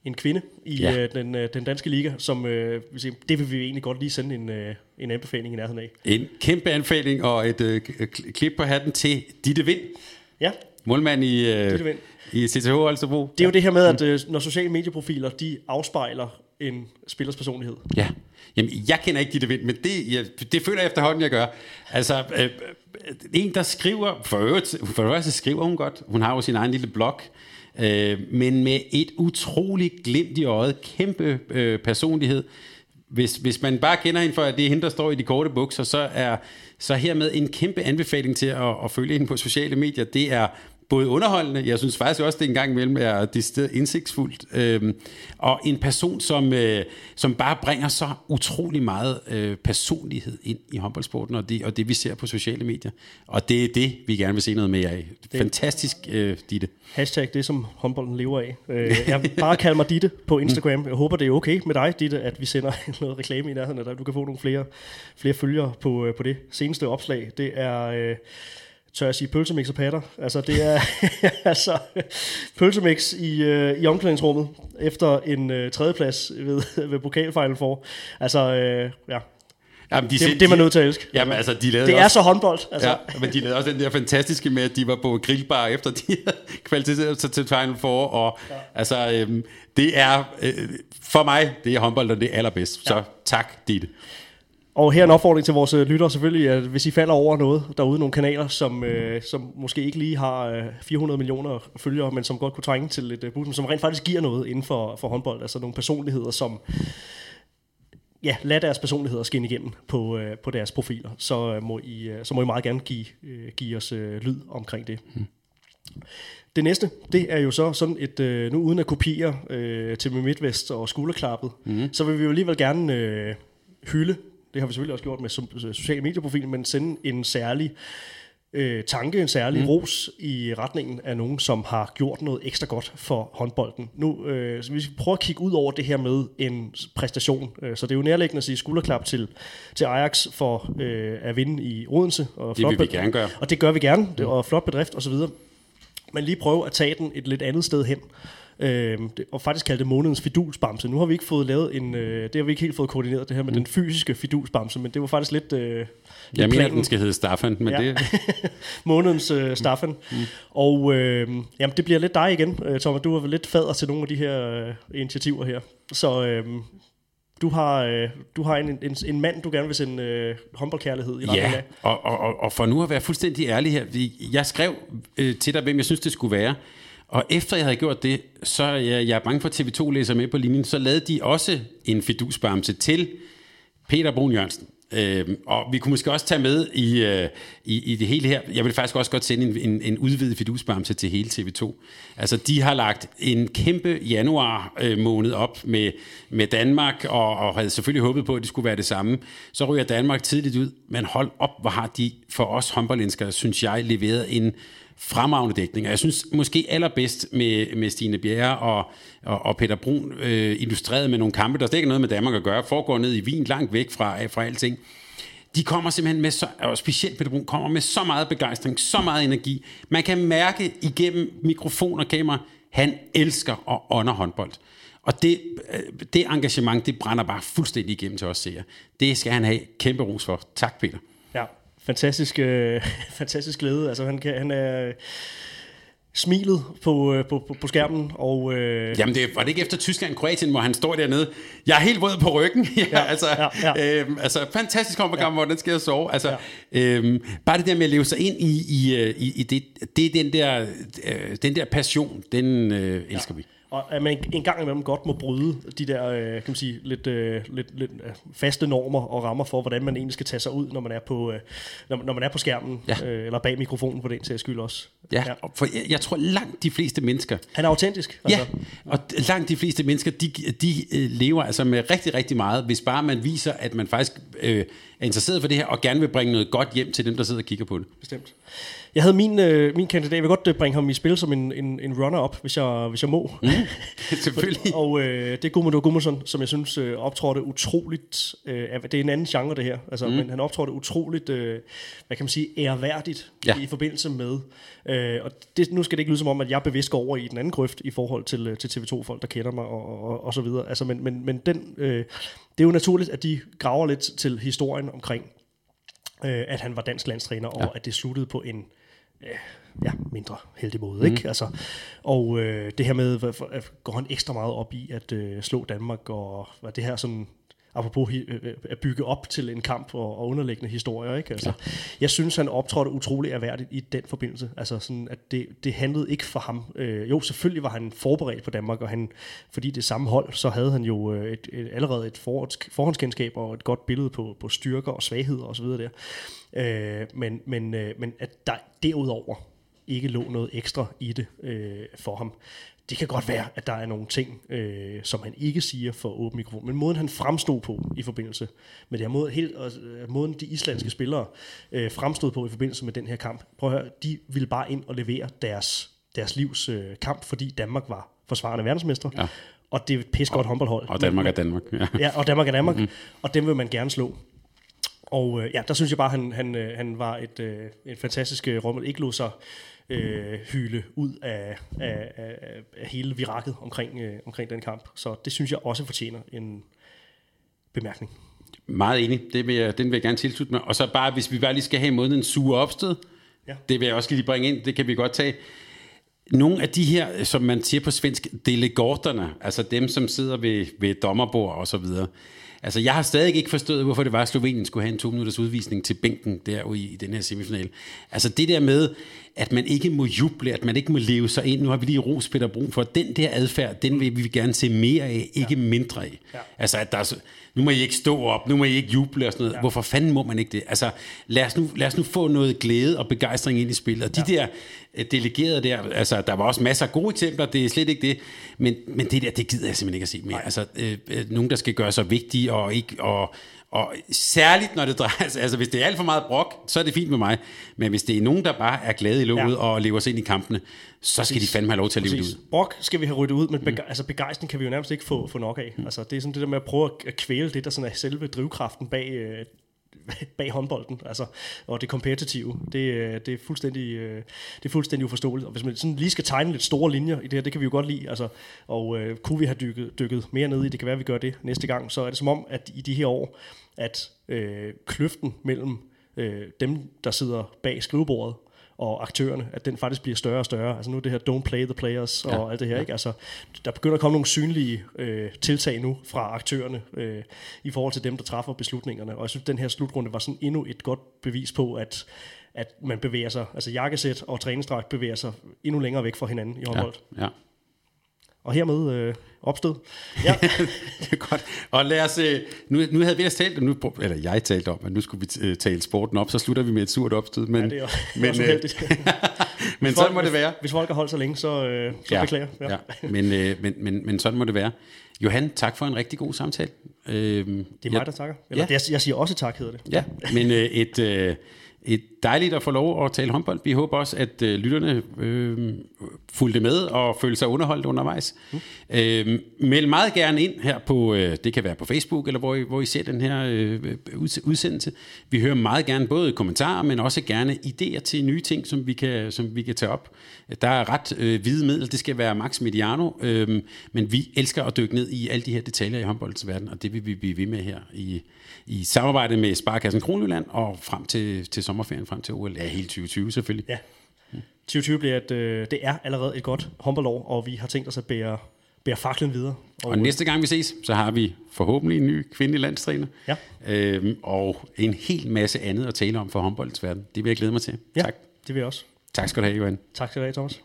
en kvinde i ja. øh, den, øh, den danske liga, som øh, det vil vi egentlig godt lige sende en, øh, en anbefaling i nærheden af. En kæmpe anbefaling og et øh, klip på hatten til Ditte Vind. Ja. Målmand i, øh, i CTH Holstebro. Det er jo det her med, at øh, når sociale medieprofiler, de afspejler en spillers personlighed. Ja. Jamen, jeg kender ikke Ditte Vind, men det, jeg, det føler jeg efterhånden, jeg gør. Altså, øh, en, der skriver, for øvrigt, for øvrigt så skriver hun godt. Hun har jo sin egen lille blog, øh, men med et utroligt glimt i øjet, kæmpe øh, personlighed. Hvis, hvis man bare kender hende for, at det er hende, der står i de korte bukser, så er så hermed en kæmpe anbefaling til at, at følge hende på sociale medier. Det er både underholdende, jeg synes faktisk også, det en gang imellem er det indsigtsfuldt, øhm, og en person, som, øh, som bare bringer så utrolig meget øh, personlighed ind i håndboldsporten, og det, og det vi ser på sociale medier. Og det er det, vi gerne vil se noget mere af. Fantastisk, øh, Ditte. Hashtag det, som håndbolden lever af. Øh, jeg bare kalde mig Ditte på Instagram. Jeg håber, det er okay med dig, Ditte, at vi sender noget reklame i nærheden, at du kan få nogle flere, flere følgere på, øh, på det seneste opslag. Det er... Øh, tør jeg sige pølsemix og patter. Altså det er altså pølsemix i, øh, i omklædningsrummet efter en øh, tredjeplads ved, ved pokalfinalen for. Altså øh, ja, Jamen, de det, det er man nødt til at elske. Jamen, altså, de lavede det også, er så håndbold. Altså. Ja, men de lavede også den der fantastiske med, at de var på grillbar efter de kvalificeret sig til Final Four. Og, ja. altså, øhm, det er, øh, for mig, det er håndbold, og det er allerbedst. Ja. Så tak, Ditte. Og her en opfordring til vores øh, lyttere selvfølgelig, at hvis I falder over noget derude, nogle kanaler, som, øh, som måske ikke lige har øh, 400 millioner følgere, men som godt kunne trænge til et øh, som rent faktisk giver noget inden for, for håndbold, altså nogle personligheder, som ja, lad deres personligheder skinne igennem på, øh, på deres profiler, så, øh, må I, øh, så må I meget gerne give, øh, give os øh, lyd omkring det. Hmm. Det næste, det er jo så sådan et, øh, nu uden at kopiere øh, til Midtvest og skulderklappet, mm. så vil vi jo alligevel gerne øh, hylde det har vi selvfølgelig også gjort med sociale medieprofiler, men sende en særlig øh, tanke, en særlig mm. ros i retningen af nogen, som har gjort noget ekstra godt for håndbolden. Nu, øh, så vi skal prøve at kigge ud over det her med en præstation. Øh, så det er jo nærliggende at sige skulderklap til, til Ajax for øh, at vinde i Odense. Og det vil vi gerne gøre. Og det gør vi gerne, mm. og flot bedrift osv. Men lige prøve at tage den et lidt andet sted hen. Øh, og faktisk kalde det månedens fidulsbamse. Nu har vi ikke fået lavet en, øh, det har vi ikke helt fået koordineret det her med mm. den fysiske fidulsbamse, men det var faktisk lidt... Øh, jeg mener, den skal hedde Staffan, men ja. det... månedens øh, Staffan. Mm. Og øh, jamen, det bliver lidt dig igen, øh, Thomas. Du har lidt fader til nogle af de her øh, initiativer her. Så øh, du har, øh, du har en, en, en mand, du gerne vil sende øh, håndboldkærlighed i ja. Og, og, og for nu at være fuldstændig ærlig her, jeg skrev øh, til dig, hvem jeg synes, det skulle være. Og efter jeg havde gjort det, så jeg, jeg er bange for, at TV2 læser med på linjen, så lavede de også en fidusbamse til Peter Brun Jørgensen. Øh, og vi kunne måske også tage med i, øh, i, i det hele her. Jeg vil faktisk også godt sende en, en, en udvidet fidusbamse til hele TV2. Altså, de har lagt en kæmpe januar øh, måned op med, med Danmark, og, og havde selvfølgelig håbet på, at det skulle være det samme. Så ryger Danmark tidligt ud, men hold op, hvor har de for os håndboldindskere, synes jeg, leveret en fremragende dækning. Og jeg synes måske allerbedst med, med Stine Bjerre og, og, og Peter Brun øh, illustreret med nogle kampe, der slet ikke noget med Danmark at gøre, foregår ned i Wien, langt væk fra, øh, fra alting. De kommer simpelthen med så, og specielt Peter Brun, kommer med så meget begejstring, så meget energi. Man kan mærke igennem mikrofon og kamera, han elsker og ånder håndbold. Og det, øh, det engagement, det brænder bare fuldstændig igennem til os seere. Det skal han have kæmpe ros for. Tak, Peter. Fantastisk, øh, fantastisk glæde. Altså, han, kan, han er smilet på, øh, på, på, på skærmen. Og, øh... Jamen, det, var det ikke efter Tyskland-Kroatien, hvor han står dernede? Jeg er helt rød på ryggen. ja, ja, altså, ja, ja. Øhm, altså, fantastisk komprogram, ja. hvordan skal jeg sove? Altså, ja. øhm, bare det der med at leve sig ind i, i, øh, i, i det, det er den der, øh, den der passion, den øh, elsker ja. vi. Og at man en gang imellem godt må bryde de der øh, kan man sige, lidt, øh, lidt, lidt øh, faste normer og rammer for, hvordan man egentlig skal tage sig ud, når man er på, når, når man er på skærmen, ja. eller bag mikrofonen for den sags skyld også. Ja, ja. for jeg, jeg tror langt de fleste mennesker... Han er autentisk. Altså. Ja, og langt de fleste mennesker, de, de lever altså med rigtig, rigtig meget, hvis bare man viser, at man faktisk øh, er interesseret for det her, og gerne vil bringe noget godt hjem til dem, der sidder og kigger på det. Bestemt. Jeg havde min, øh, min kandidat, jeg vil godt øh, bringe ham i spil som en, en, en runner-up, hvis jeg, hvis jeg må. Mm, selvfølgelig. og øh, det er Gummo Gummason, som jeg synes øh, optrådte utroligt, øh, det er en anden genre det her, altså, mm. men han optrådte utroligt, øh, hvad kan man sige, ærværdigt ja. i forbindelse med, øh, og det, nu skal det ikke lyde som om, at jeg bevidst går over i den anden grøft i forhold til, øh, til TV2-folk, der kender mig og, og, og så videre. Altså, men, men, men den, øh, det er jo naturligt, at de graver lidt til historien omkring, øh, at han var dansk landstræner, og ja. at det sluttede på en ja, mindre heldig måde. Mm. Ikke? Altså, og øh, det her med, at går han ekstra meget op i at øh, slå Danmark, og hvad det her sådan apropos øh, øh, at bygge op til en kamp og, og underliggende historier. Ikke? Altså, ja. Jeg synes, han optrådte utrolig erhverdigt i den forbindelse. Altså sådan, at det, det handlede ikke for ham. Øh, jo, selvfølgelig var han forberedt på Danmark, og han, fordi det samme hold, så havde han jo øh, et, et, allerede et forhånds, forhåndskendskab og et godt billede på, på styrker og svagheder osv. der. Øh, men, men, øh, men at der derudover ikke lå noget ekstra i det øh, for ham. Det kan godt være, at der er nogle ting, øh, som han ikke siger for åben mikrofon, men måden han fremstod på i forbindelse med det her, måde, helt, øh, måden de islandske spillere øh, fremstod på i forbindelse med den her kamp, prøv at høre, de ville bare ind og levere deres, deres livs øh, kamp, fordi Danmark var forsvarende verdensmester, ja. og det er et pis godt håndboldhold. Og Danmark er Danmark. Ja, ja og Danmark er Danmark, mm-hmm. og dem vil man gerne slå. Og øh, ja, der synes jeg bare, han, han, øh, han var et, øh, et fantastisk øh, rum, ikke lå sig øh, hyle ud af, af, af, af hele virakket omkring, øh, omkring den kamp. Så det synes jeg også fortjener en bemærkning. Meget enig. Det vil jeg, den vil jeg gerne tilslutte mig. Og så bare, hvis vi bare lige skal have måden sure opstød, ja. det vil jeg også lige bringe ind, det kan vi godt tage. Nogle af de her, som man siger på svensk, delegorterne, altså dem, som sidder ved, ved dommerbord og så videre, Altså, jeg har stadig ikke forstået, hvorfor det var, at Slovenien skulle have en to minutters udvisning til bænken der i, i den her semifinal. Altså, det der med, at man ikke må juble, at man ikke må leve sig ind. Nu har vi lige ros Peter Brun for, den der adfærd, den vil vi gerne se mere af, ikke ja. mindre af. Ja. Altså, at der er, nu må I ikke stå op, nu må I ikke juble og sådan noget. Ja. Hvorfor fanden må man ikke det? Altså, lad os, nu, lad os nu få noget glæde og begejstring ind i spillet. Og de ja. der øh, delegeret der. Altså, der var også masser af gode eksempler, det er slet ikke det. Men, men det der, det gider jeg simpelthen ikke at se mere. Altså, øh, øh, nogen, der skal gøre sig vigtige og ikke... Og, og særligt når det drejer sig, altså hvis det er alt for meget brok, så er det fint med mig. Men hvis det er nogen, der bare er glade i låget ja. og lever sig ind i kampene, så skal Præcis. de fandme have lov til at leve det ud. Brok skal vi have ryddet ud, men bege- mm. altså begejstring kan vi jo nærmest ikke få, få nok af. Mm. Altså det er sådan det der med at prøve at kvæle det, der sådan er selve drivkraften bag, øh, bag håndbolden, altså, og det kompetitive, det, øh, det, er fuldstændig, øh, det er fuldstændig uforståeligt. Og hvis man sådan lige skal tegne lidt store linjer i det her, det kan vi jo godt lide, altså, og øh, kunne vi have dykket, dykket mere ned i, det kan være, at vi gør det næste gang, så er det som om, at i de her år, at øh, kløften mellem øh, dem, der sidder bag skrivebordet, og aktørerne, at den faktisk bliver større og større. Altså nu er det her don't play the players og ja. alt det her. Ikke? Altså, der begynder at komme nogle synlige øh, tiltag nu fra aktørerne øh, i forhold til dem, der træffer beslutningerne. Og jeg synes, at den her slutrunde var sådan endnu et godt bevis på, at at man bevæger sig, altså jakkesæt og træningsdragt bevæger sig endnu længere væk fra hinanden i håndbold. Ja, ja. Og hermed øh, opstød. Ja. det er godt. Og lad os, øh, nu, nu havde vi ellers talt, nu, eller jeg talte om, at nu skulle vi øh, tale sporten op, så slutter vi med et surt opstød. Men, ja, det er, men, også uheldigt. men sådan må det være. Hvis folk har holdt så længe, så, øh, så ja, beklager ja. ja. Men, øh, men, men, men sådan må det være. Johan, tak for en rigtig god samtale. Øh, det er mig, der takker. Eller, ja. jeg, jeg siger også tak, hedder det. Ja, men øh, et... Øh, et dejligt at få lov at tale håndbold. Vi håber også, at øh, lytterne øh, fulgte med og følte sig underholdt undervejs. Mm. Øh, meld meget gerne ind her på, øh, det kan være på Facebook, eller hvor I, hvor I ser den her øh, udsendelse. Vi hører meget gerne både kommentarer, men også gerne idéer til nye ting, som vi kan, som vi kan tage op. Der er ret øh, hvide middel, det skal være max mediano, øh, men vi elsker at dykke ned i alle de her detaljer i håndboldens verden, og det vil vi blive ved med her i, i samarbejde med Sparkassen Kronjylland og frem til, til sommerferien, frem til OL, ja, hele 2020 selvfølgelig. Ja. 2020 bliver et, øh, det er allerede et godt håndboldår, og vi har tænkt os at bære, bære faklen videre. Og, og næste gang vi ses, så har vi forhåbentlig en ny kvindelig landstræner. Ja. Øhm, og en hel masse andet at tale om for håndboldens verden. Det vil jeg glæde mig til. Ja, tak. det vil jeg også. Tak skal du have, Johan. Tak skal du have, Thomas.